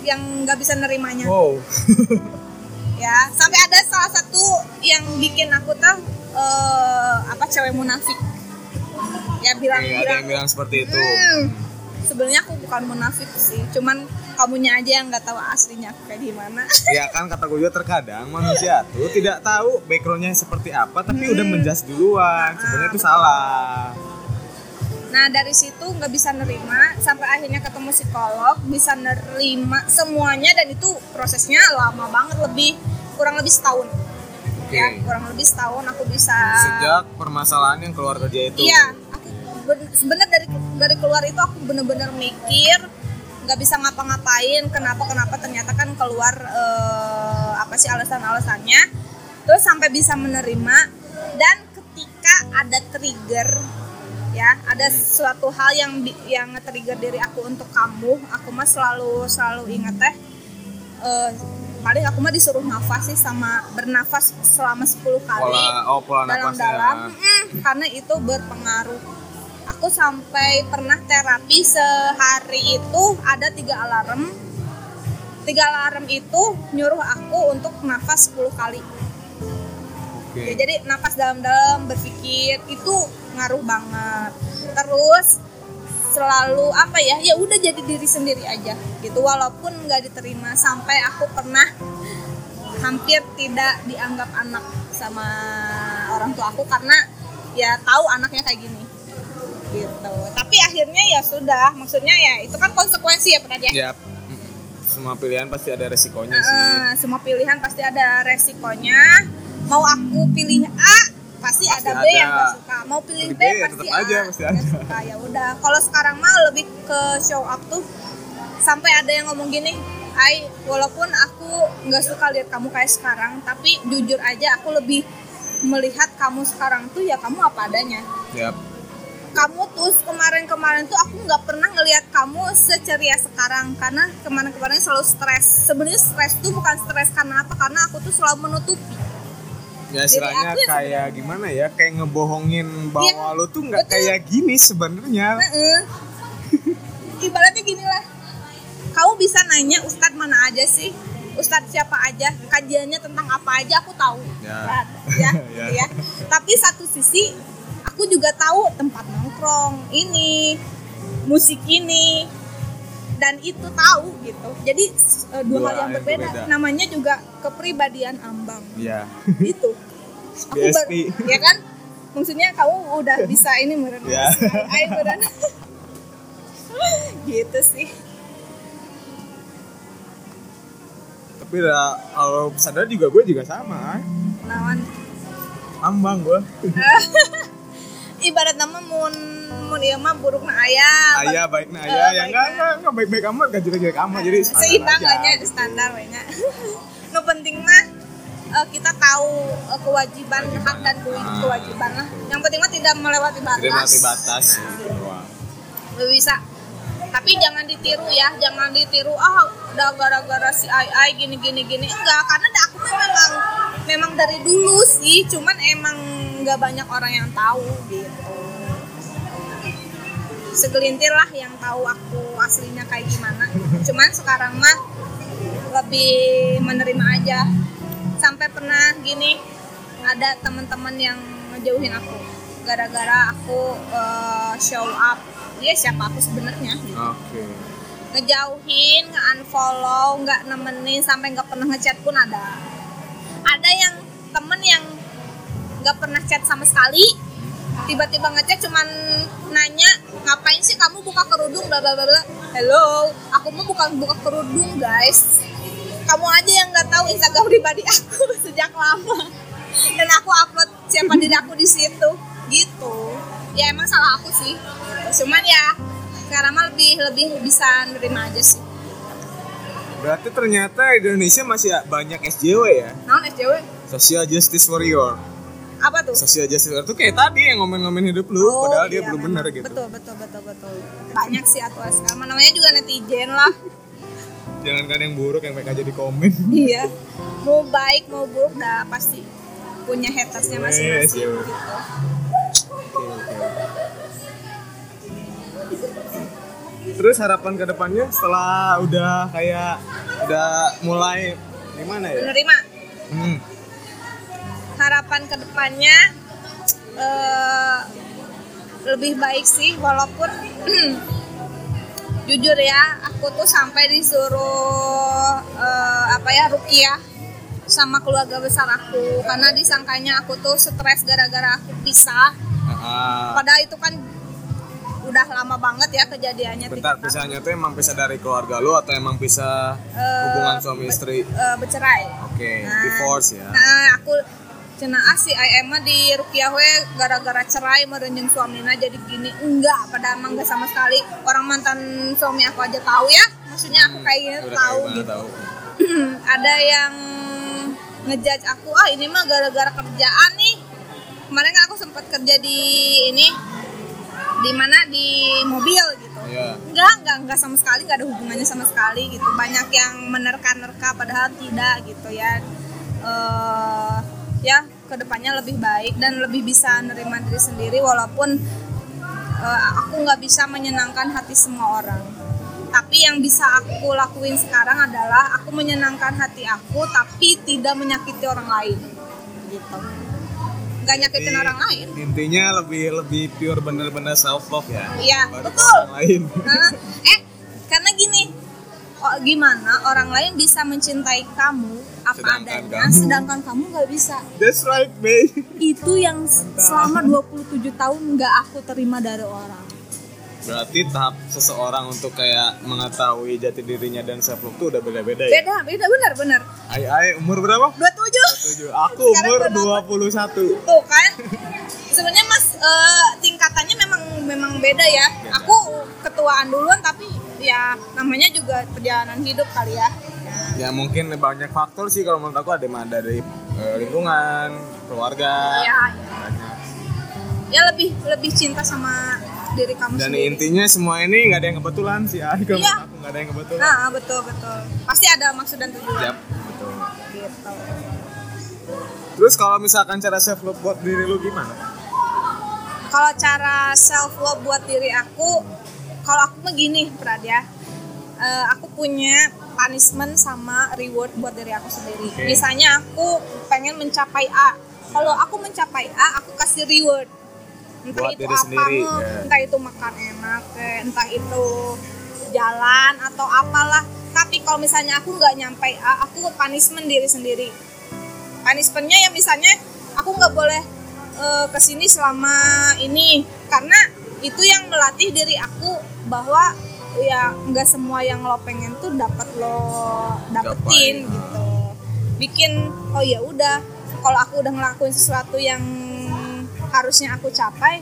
yang nggak bisa nerimanya. Wow. Ya sampai ada salah satu yang bikin aku tuh eh, apa cewek munafik. Ya bilang Kayak ada bilang yang bilang seperti itu. "Hmm, sebenarnya aku bukan munafik sih cuman kamunya aja yang nggak tahu aslinya aku kayak gimana ya kan kata gue juga terkadang manusia tuh tidak tahu backgroundnya seperti apa tapi udah Hmm. menjas duluan. Sebenarnya itu salah. Nah dari nggak bisa nerima sampai akhirnya ketemu psikolog bisa nerima semuanya dan itu prosesnya lama banget lebih kurang lebih setahun. Ya Oke. kurang lebih setahun aku bisa sejak permasalahan yang keluar kerja itu. Iya aku ben- sebenarnya dari dari keluar itu aku bener-bener mikir nggak bisa ngapa-ngapain kenapa kenapa ternyata kan keluar eh, apa sih alasan-alasannya. Terus sampai bisa menerima dan ketika ada trigger ya. Ada suatu hal yang yang nge-trigger diri aku untuk kamu aku mah selalu selalu ingat teh eh, paling aku mah disuruh nafas sih sama bernafas selama 10 kali pola oh pola dalam-dalam. mm, karena itu berpengaruh. Aku sampai pernah terapi sehari itu ada tiga alarm. Tiga alarm itu nyuruh aku untuk nafas 10 kali. Oke. Ya, jadi nafas dalam-dalam berpikir itu ngaruh banget. Terus selalu apa ya ya udah jadi diri sendiri aja gitu. Walaupun nggak diterima sampai aku pernah hampir tidak dianggap anak sama orang tua aku karena ya tahu anaknya kayak gini gitu. Tapi akhirnya ya sudah maksudnya ya itu kan konsekuensi ya pernah ya? Mm, semua pilihan pasti ada resikonya sih. Eh, semua pilihan pasti ada resikonya. Mau aku pilih A pasti, Pasti ada B ada. yang gak suka. Mau pilih B, B, ya pasti tetap A aja, pasti ada. suka. Ya udah. Kalau sekarang mah lebih ke show up tuh. Sampai ada yang ngomong gini Ai walaupun aku nggak suka lihat kamu kayak sekarang tapi jujur aja aku lebih melihat kamu sekarang tuh ya kamu apa adanya. Ya kamu tuh kemarin-kemarin tuh aku nggak pernah ngelihat kamu seceria sekarang. Karena kemarin-kemarin selalu stres. Sebenarnya stres tuh bukan stres karena apa? Karena aku tuh selalu menutupi ya istilahnya ya kayak gimana ya kayak ngebohongin bahwa Iya, lo tuh nggak kayak gini sebenarnya. Heeh. ibaratnya gini lah. Kamu bisa nanya ustadz mana aja sih? Ustadz siapa aja? Kajiannya tentang apa aja aku tahu. Ya. ya, Ya. ya. tapi satu sisi aku juga tahu tempat nongkrong ini musik ini dan itu tahu gitu jadi eh, dua, Dua hal yang berbeda. berbeda. namanya juga kepribadian ambang ya itu aku ber- BSP. ya kan maksudnya kamu udah bisa ini meren Ya. Meren gitu sih tapi dah kalau sadar juga gue juga sama ay. nawan ambang gue ibarat nama mun mun ieu mah buruk na aya ayah baik nah Eh, ayah ya baik enggak na. enggak enggak baik baik amat gak jelek jelek amat. Jadi standar seimbang aja. nya standar we nya nu penting mah eh, kita tahu eh, kewajiban hak dan kewi- kewajiban lah. Yang penting mah tidak melewati batas. tidak mati batas doang. Nggak bisa. Tapi jangan ditiru ya jangan ditiru ah udah gara-gara si ai ai gini gini gini enggak karena aku memang memang dari dulu sih cuman emang nggak banyak orang yang tahu gitu. Segelintir lah yang tahu aku aslinya kayak gimana. Cuman sekarang mah lebih menerima aja. Sampai pernah gini ada teman-teman yang ngejauhin aku. Gara-gara aku eh, show up. Dia siapa aku sebenarnya gitu. oke. Ngejauhin nge-unfollow nggak nemenin sampai nggak pernah ngechat pun ada ada yang temen yang nggak pernah chat sama sekali tiba-tiba ngechat cuman nanya ngapain sih kamu buka kerudung? Bla bla bla hello aku mah bukan buka kerudung guys. Kamu aja yang nggak tahu Instagram pribadi aku sejak lama. Dan aku upload siapa diri aku di situ. Gitu. Ya emang salah aku sih. Cuman ya sekarang lebih lebih bisa nerima aja sih berarti ternyata Indonesia masih banyak SJW ya? Naon SJW social justice warrior. Apa tuh? Social justice warrior itu kayak tadi yang ngomong-ngomongin hidup lu Oh, padahal dia iya, belum memang. benar gitu. Betul betul betul betul. Banyak sih aku sekarang namanya juga netizen lah. Jangan kan yang buruk yang mereka jadi komen. Iya. Mau baik mau buruk dah pasti punya hatersnya Yes, masing-masing iya. gitu. Oke, oke. Terus harapan ke depannya setelah udah kayak udah mulai gimana ya? menerima Hmm. harapan ke depannya eh, lebih baik sih walaupun jujur ya aku tuh sampai disuruh eh, apa ya rukiah sama keluarga besar aku karena disangkanya aku tuh stres gara-gara aku pisah Ah, padahal itu kan udah lama banget ya kejadiannya bentar, pisahnya tuh emang pisah dari keluarga lu atau emang pisah Eh, hubungan suami istri? Eh, bercerai. Oke, Nah, divorce ya. Nah, aku cenah ah si IM mah di Rukiah we gara-gara cerai merenjeng suamina jadi gini. Enggak padahal emang enggak sama sekali. Orang mantan suami aku aja tahu ya. Maksudnya aku kayak gini Udah tahu gitu. tahu. ada yang ngejudge aku ah ini mah gara-gara kerjaan nih. Kemarin kan aku sempat kerja di ini di mana? Di mobil gitu. Iya. enggak enggak enggak sama sekali enggak ada hubungannya sama sekali gitu. Banyak yang menerka-nerka padahal tidak gitu ya. Eh ya ke depannya lebih baik dan lebih bisa nerima diri sendiri walaupun eh, aku nggak bisa menyenangkan hati semua orang. Tapi yang bisa aku lakuin sekarang adalah aku menyenangkan hati aku tapi tidak menyakiti orang lain gitu nggak nyakitin orang lain Intinya lebih lebih pure bener-bener self love ya. Iya, betul. orang lain. Eh karena gini oh, gimana orang lain bisa mencintai kamu apa Sedangkan adanya kamu- sedangkan kamu nggak bisa That's right, babe. itu yang selama 27 tahun nggak aku terima dari orang Berarti tahap seseorang untuk kayak mengetahui jati dirinya dan self love tuh udah beda-beda ya. beda beda benar benar Ai ai umur berapa? 27 27. Aku Sekarang umur berapa? 21. tuh kan sebenarnya mas eh, tingkatannya memang memang beda ya aku ketuaan duluan tapi ya namanya juga perjalanan hidup kali ya Ya mungkin banyak faktor sih kalau menurut aku ada yang dari eh, lingkungan, keluarga. ya, ya. banyak. ya lebih lebih cinta sama diri kamu Dan sendiri intinya semua ini nggak ada yang kebetulan sih. Kalau Iya. aku nggak ada yang kebetulan. Nah, betul betul. Pasti ada maksud dan tujuan. Yap, betul. Gitu. Terus kalau misalkan cara self love buat diri lu gimana? Kalau cara self love buat diri aku, kalau aku mah gini, Prad ya. Eh, aku punya punishment sama reward buat diri aku sendiri. Oke. Misalnya aku pengen mencapai A. Kalau aku mencapai A, aku kasih reward. Entah Buat itu diri apa, sendiri, nge- ya. entah itu makan enak, kayak entah itu jalan atau apalah. Tapi kalau misalnya aku nggak nyampe A, aku punishment diri sendiri. punishmentnya ya misalnya aku nggak boleh eh, ke sini selama ini karena itu yang melatih diri aku bahwa ya nggak semua yang lo pengen tuh dapat lo dapetin Gapai. gitu bikin oh ya udah kalau aku udah ngelakuin sesuatu yang harusnya aku capai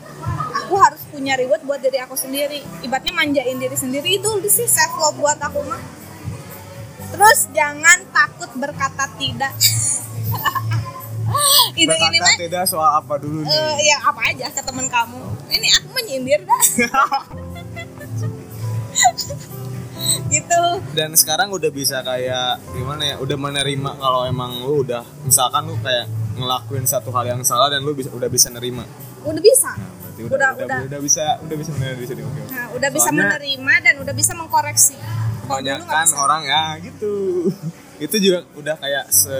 aku harus punya reward buat diri aku sendiri. Ibaratnya manjain diri sendiri itu sih self love buat aku mah terus jangan takut berkata tidak. Itu ini Berkata mah tidak soal apa dulu nih? Eh, ya apa aja ke teman kamu. Ini aku menyindir dah. Gitu. Dan sekarang udah bisa kayak gimana ya? Udah menerima kalau emang lu udah misalkan lu kayak ngelakuin satu hal yang salah dan lu bisa udah bisa nerima. Udah bisa? Nah, berarti Udah- udah, udah. udah, bisa udah bisa menerima di sini oke. Oke. nah udah bisa Soalnya- menerima dan udah bisa mengkoreksi. Kebanyakan bisa. orang ya gitu. Itu juga udah kayak se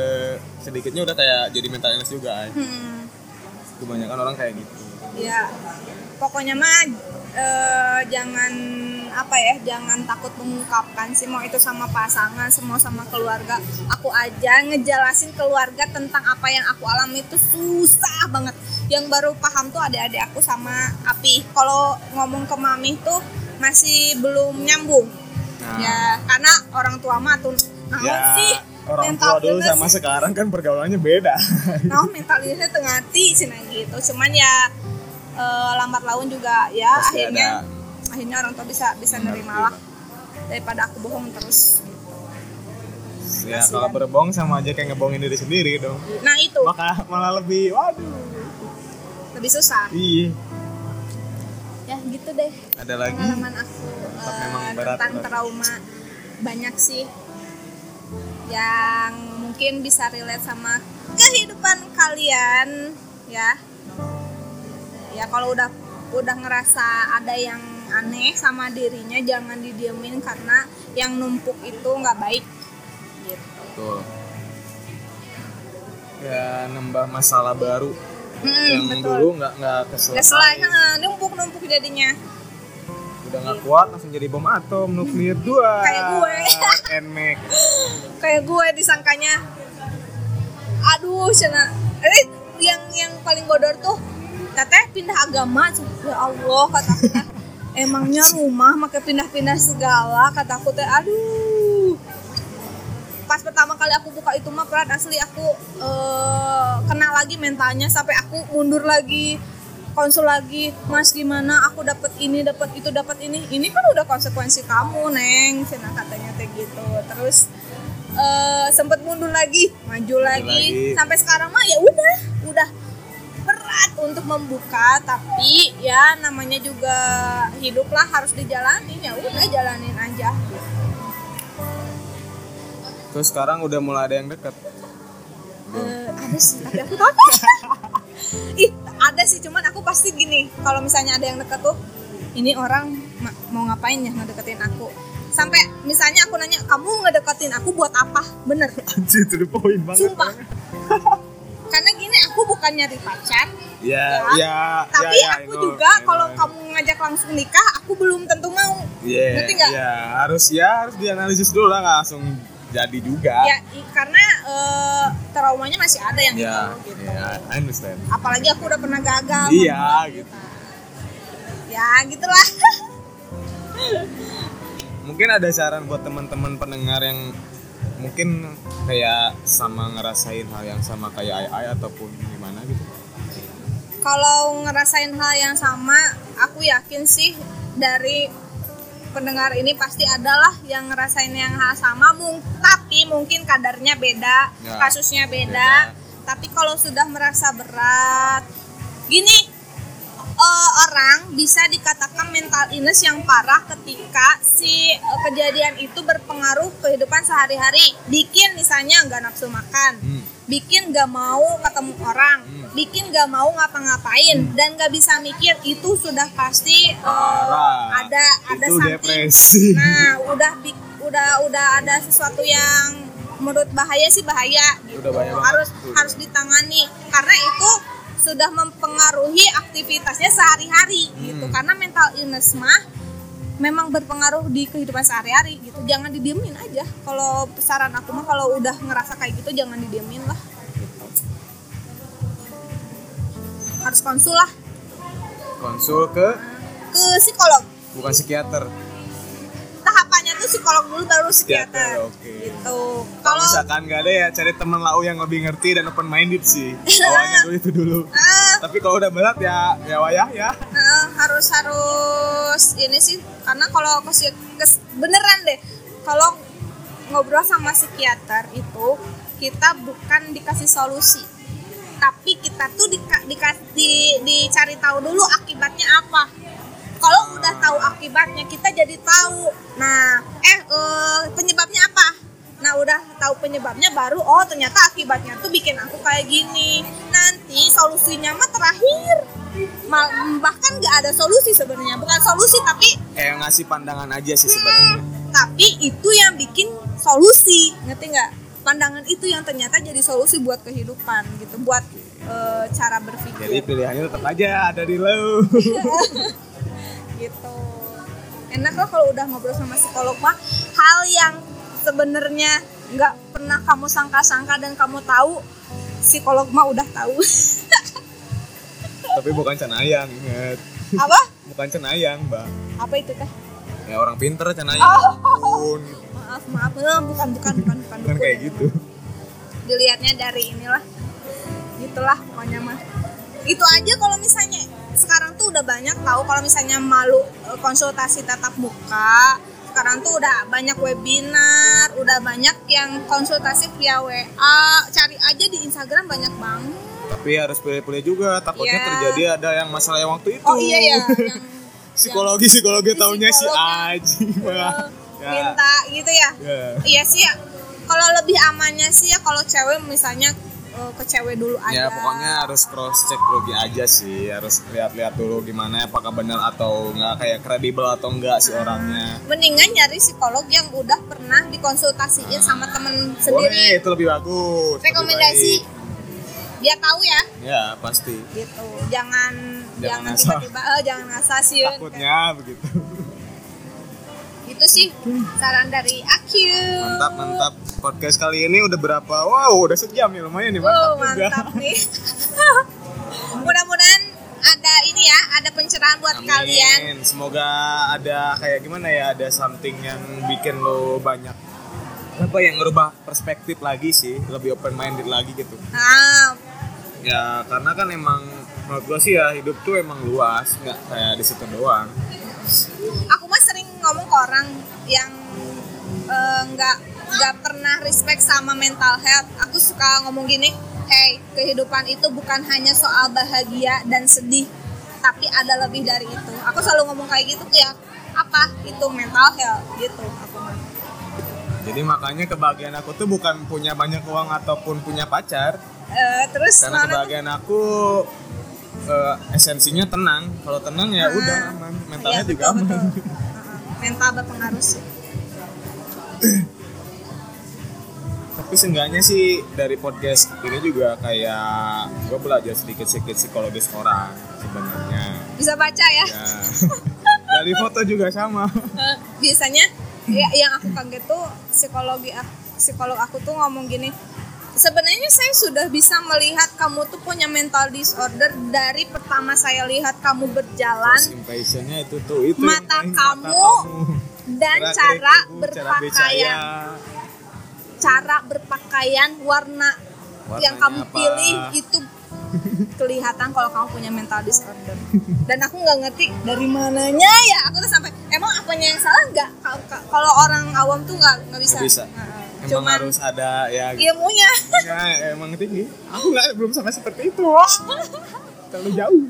sedikitnya udah kayak jadi mental illness juga hmm, kebanyakan orang kayak gitu. Ya pokoknya mah eh, jangan apa ya jangan takut mengungkapkan sih mau itu sama pasangan semua sama keluarga. Aku aja ngejelasin keluarga tentang apa yang aku alami itu susah banget. Yang baru paham tuh adik-adik aku sama Api. Kalau ngomong ke mami tuh masih belum nyambung. Nah. Ya karena orang tua mah tuh nah ya sih orang mental tua dulu sama sekarang kan pergaulannya beda. Nah mental illness tengah hati cina gitu. Cuman ya eh, lambat laun juga ya Pasti akhirnya ada. akhirnya orang tua bisa bisa nerima lah. Daripada aku bohong terus. Ya kalau berbohong sama aja kayak ngebohongin diri sendiri dong. Nah itu. Maka malah lebih waduh. Lebih susah. Iya. Ya gitu deh. Ada lagi? Pengalaman aku Tetap eh, memang berat, tentang berat. trauma banyak sih. Yang mungkin bisa relate sama kehidupan kalian ya ya kalau udah udah ngerasa ada yang aneh sama dirinya jangan didiemin karena yang numpuk itu nggak baik. Gitu betul. Ya nambah masalah baru. Mm, yang betul. dulu nggak nggak Nggak selesai keselesai numpuk numpuk jadinya. Udah nggak kuat langsung jadi bom atom nuklir dua. Kayak gue. Nmax. Kayak gue disangkanya. Aduh cina. Eh, yang yang paling bodor tuh katanya pindah agama ya Allah kata aku teh, emangnya rumah makai pindah-pindah segala kata aku teh. Aduh. Pas pertama kali aku buka itu mah berat asli aku eh, kena lagi mentalnya sampai aku mundur lagi konsul lagi mas gimana? Aku dapat ini dapat itu dapat ini. Ini kan udah konsekuensi kamu neng cina katanya teh gitu. Terus eh sempet mundur lagi maju lagi. lagi. sampai sekarang mah ya udah udah berat untuk membuka tapi ya namanya juga hidup lah harus dijalanin. Ya udah jalanin aja. Terus sekarang udah mulai ada yang deket? Eh, ada sih tapi aku takut ih ada sih cuman aku pasti gini kalau misalnya ada yang deket tuh ini orang ma- mau ngapain ya ngedeketin aku? Sampai misalnya aku nanya kamu ngedeketin aku buat apa? Bener. Anjir itu the point banget. Sumpah bukan nyari pacar. Ya Ya. ya tapi ya, ya, aku juga kalau kamu ngajak langsung nikah aku belum tentu mau. Iya, nggak? iya, harus ya harus dianalisis dulu lah nggak langsung jadi juga. Ya karena eh, traumanya masih ada yang ya itu gitu. ya, I understand. Apalagi aku udah pernah gagal. Iya membuat gitu. Ya gitulah. Mungkin ada saran buat teman-teman pendengar yang mungkin kayak sama ngerasain hal yang sama kayak ai ai ataupun gimana gitu? Kalau ngerasain hal yang sama aku yakin sih dari pendengar ini pasti adalah yang ngerasain yang hal sama. Mung tapi mungkin kadarnya beda Ya, kasusnya beda, beda. tapi kalau sudah merasa berat gini eh, orang bisa dikatakan mental illness yang parah ketika si eh, kejadian itu berpengaruh kehidupan sehari-hari bikin misalnya nggak nafsu makan Hmm. bikin gak mau ketemu orang, Hmm. bikin gak mau ngapa-ngapain dan gak bisa mikir itu sudah pasti uh, Parah. ada ada itu depresi Nah, udah udah udah ada sesuatu yang menurut bahaya sih bahaya gitu. Udah bahaya banget. harus harus ditangani karena itu sudah mempengaruhi aktivitasnya sehari-hari gitu. Hmm. Karena mental illness mah memang berpengaruh di kehidupan sehari-hari gitu. Jangan didiemin aja. Kalau saran aku mah kalau udah ngerasa kayak gitu jangan didiemin lah. Harus konsul lah konsul ke ke psikolog. bukan psikiater Tahapannya itu psikolog dulu baru psikiater. Oke. Gitu. Kalau misalkan nggak ada ya cari teman lau yang lebih ngerti dan open minded sih. Awalnya dulu itu dulu. eh, Tapi kalau udah berat ya ya wayah ya. eh, harus harus ini sih karena kalau ke, ke- beneran deh kalau ngobrol sama psikiater itu kita bukan dikasih solusi tapi kita tuh dika, dika- di, dicari tahu dulu akibatnya apa kalau udah tahu akibatnya kita jadi tahu. Nah eh eh, penyebabnya apa? Nah udah tahu penyebabnya baru oh ternyata akibatnya tuh bikin aku kayak gini. Nanti solusinya mah terakhir. Ma- bahkan nggak ada solusi sebenarnya. Bukan solusi tapi Kayak ngasih pandangan aja sih sebenarnya. tapi itu yang bikin solusi. Ngerti nggak? Pandangan itu yang ternyata jadi solusi buat kehidupan gitu. Buat eh, cara berpikir. Jadi pilihannya tetap aja ada di lo. gitu enak lah kalau udah ngobrol sama psikolog mah hal yang sebenarnya nggak pernah kamu sangka-sangka dan kamu tahu psikolog mah udah tahu Tapi bukan cenayang, inget. apa Bukan cenayang, Mbak. apa itu teh Ya orang pinter cenayang. Oh. Maaf maaf Eh, bukan bukan bukan bukan Kan dukun. kayak gitu. dilihatnya dari inilah gitulah pokoknya mah itu aja kalau misalnya sekarang tuh udah banyak tahu kalau misalnya malu eh, konsultasi tatap muka sekarang tuh udah banyak webinar udah banyak yang konsultasi via WA cari aja di Instagram banyak banget Tapi harus pilih-pilih juga, takutnya Iya. terjadi ada yang masalah yang waktu itu. oh iya ya yang Psikologi psikologi taunya si. Aji. Wah. Ya. minta gitu ya Ya. iya sih ya kalau lebih amannya sih ya kalau cewek misalnya eh, ke cewek dulu aja. Ya pokoknya harus cross check dulu aja sih, harus lihat-lihat dulu gimana apakah benar atau enggak kayak kredibel atau enggak si orangnya. mendingan nyari psikolog yang udah pernah dikonsultasiin sama temen Boleh, sendiri itu lebih bagus. rekomendasi. biar tahu ya? Ya, pasti. gitu. Jangan Jangan tiba-tiba eh, jangan ngasal sih. Takutnya begitu. Itu sih saran dari aku Mantap, mantap. Podcast kali ini udah berapa? Wow, udah sejam nih lumayan nih, mantap Wow, juga. mantap nih mudah-mudahan ada ini ya ada pencerahan buat Amin. kalian Semoga ada kayak gimana ya, ada something yang bikin lo banyak apa yang ngerubah perspektif lagi sih, lebih open minded lagi gitu. nah Ya karena kan emang menurut gua sih ya hidup tuh emang luas, nggak kayak di situ doang. aku sering ngomong ke orang yang eh, nggak nggak pernah respect sama mental health aku suka ngomong gini hey kehidupan itu bukan hanya soal bahagia dan sedih tapi ada lebih dari itu aku selalu ngomong kayak gitu ya apa itu mental health gitu aku mah Jadi makanya kebahagiaan aku tuh bukan punya banyak uang ataupun punya pacar, Eh, terus karena kebahagiaan aku eh, esensinya tenang. Kalau tenang ya Ah. udah aman, mentalnya Iya, juga betul, aman. betul. Mental berpengaruh sih Tapi seenggaknya sih dari podcast ini juga kayak gue belajar sedikit-sedikit psikologis orang sebenarnya. bisa baca ya Ya. dari foto juga sama. Eh, biasanya ya, yang aku kaget tuh psikologi ak- psikolog aku tuh ngomong gini sebenarnya saya sudah bisa melihat kamu tuh punya mental disorder dari pertama saya lihat kamu berjalan impressionnya itu tuh itu Mata main, kamu dan cara tubuh, cara berpakaian bicara. cara berpakaian warna Warnanya yang kamu apa? pilih itu kelihatan kalau kamu punya mental disorder dan aku nggak ngerti dari mananya ya aku tuh sampai emang apanya yang salah nggak Ka- ka- kalau orang awam tuh nggak nggak bisa, Nggak bisa. Heeh. Emang cuman harus ada ya ilmunya Ya, emang tinggi. Aku nggak belum sampai seperti itu. Terlalu jauh.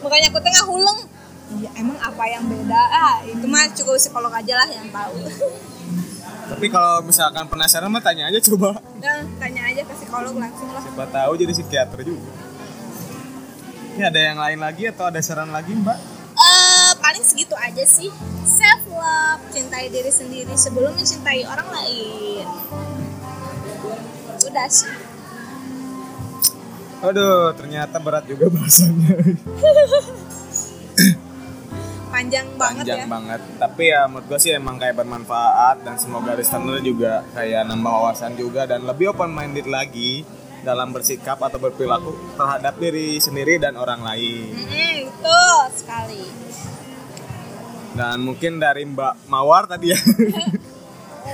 makanya aku tengah huleng iya emang apa yang beda ah itu mah cukup psikolog aja lah yang tahu Tapi kalau misalkan penasaran mah tanya aja coba. nah, tanya aja ke psikolog langsung lah Siapa tahu jadi psikiater juga. Ini ada yang lain lagi atau ada saran lagi mbak? Paling segitu aja sih self love cintai diri sendiri sebelum mencintai orang lain udah sih Aduh, ternyata berat juga bahasannya. panjang banget Panjang ya banget. Tapi ya menurut gue sih emang kayak bermanfaat dan semoga listener juga kayak nambah wawasan juga dan lebih open minded lagi dalam bersikap atau berperilaku terhadap diri sendiri dan orang lain. Mm-mm, betul sekali Dan mungkin dari Mbak Mawar tadi ya.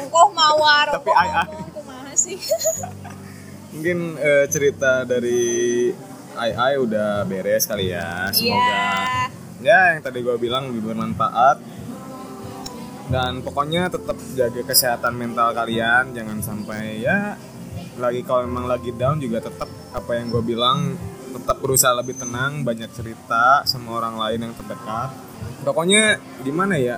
Kok mawar? Tapi ai- ai. sih? mungkin eh, cerita dari Ai Ai udah beres kali ya. Semoga Iya. ya yang tadi gue bilang lebih bermanfaat. Dan pokoknya tetap jaga kesehatan mental kalian, jangan sampai ya lagi kalau memang lagi down juga tetap apa yang gue bilang tetap berusaha lebih tenang, banyak cerita sama orang lain yang terdekat. Pokoknya gimana ya,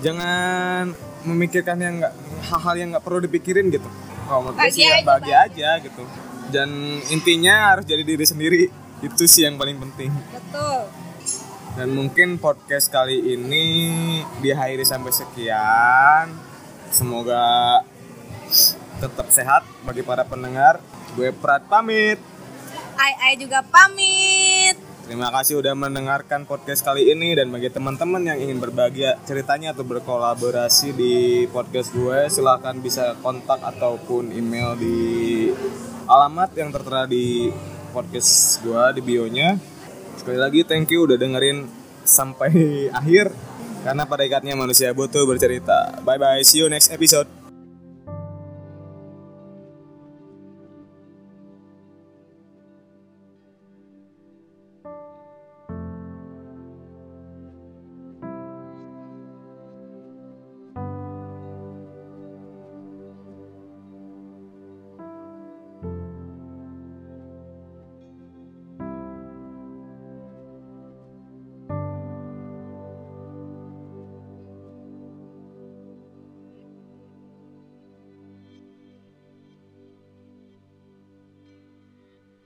jangan memikirkan yang nggak hal-hal yang nggak perlu dipikirin gitu. Kalau menurut sih ya Bahagia aja, bahagia aja gitu. Dan intinya harus jadi diri sendiri itu sih yang paling penting. Betul. Dan mungkin podcast kali ini diakhiri sampai sekian. Semoga tetap sehat bagi para pendengar. Gue Prat pamit. Ai Ai juga pamit. Terima kasih udah mendengarkan podcast kali ini dan bagi teman-teman yang ingin berbagi ceritanya atau berkolaborasi di podcast gue silahkan bisa kontak ataupun email di alamat yang tertera di podcast gue di bionya. Sekali lagi thank you udah dengerin sampai akhir karena pada ikatnya manusia butuh bercerita. Bye bye, see you next episode.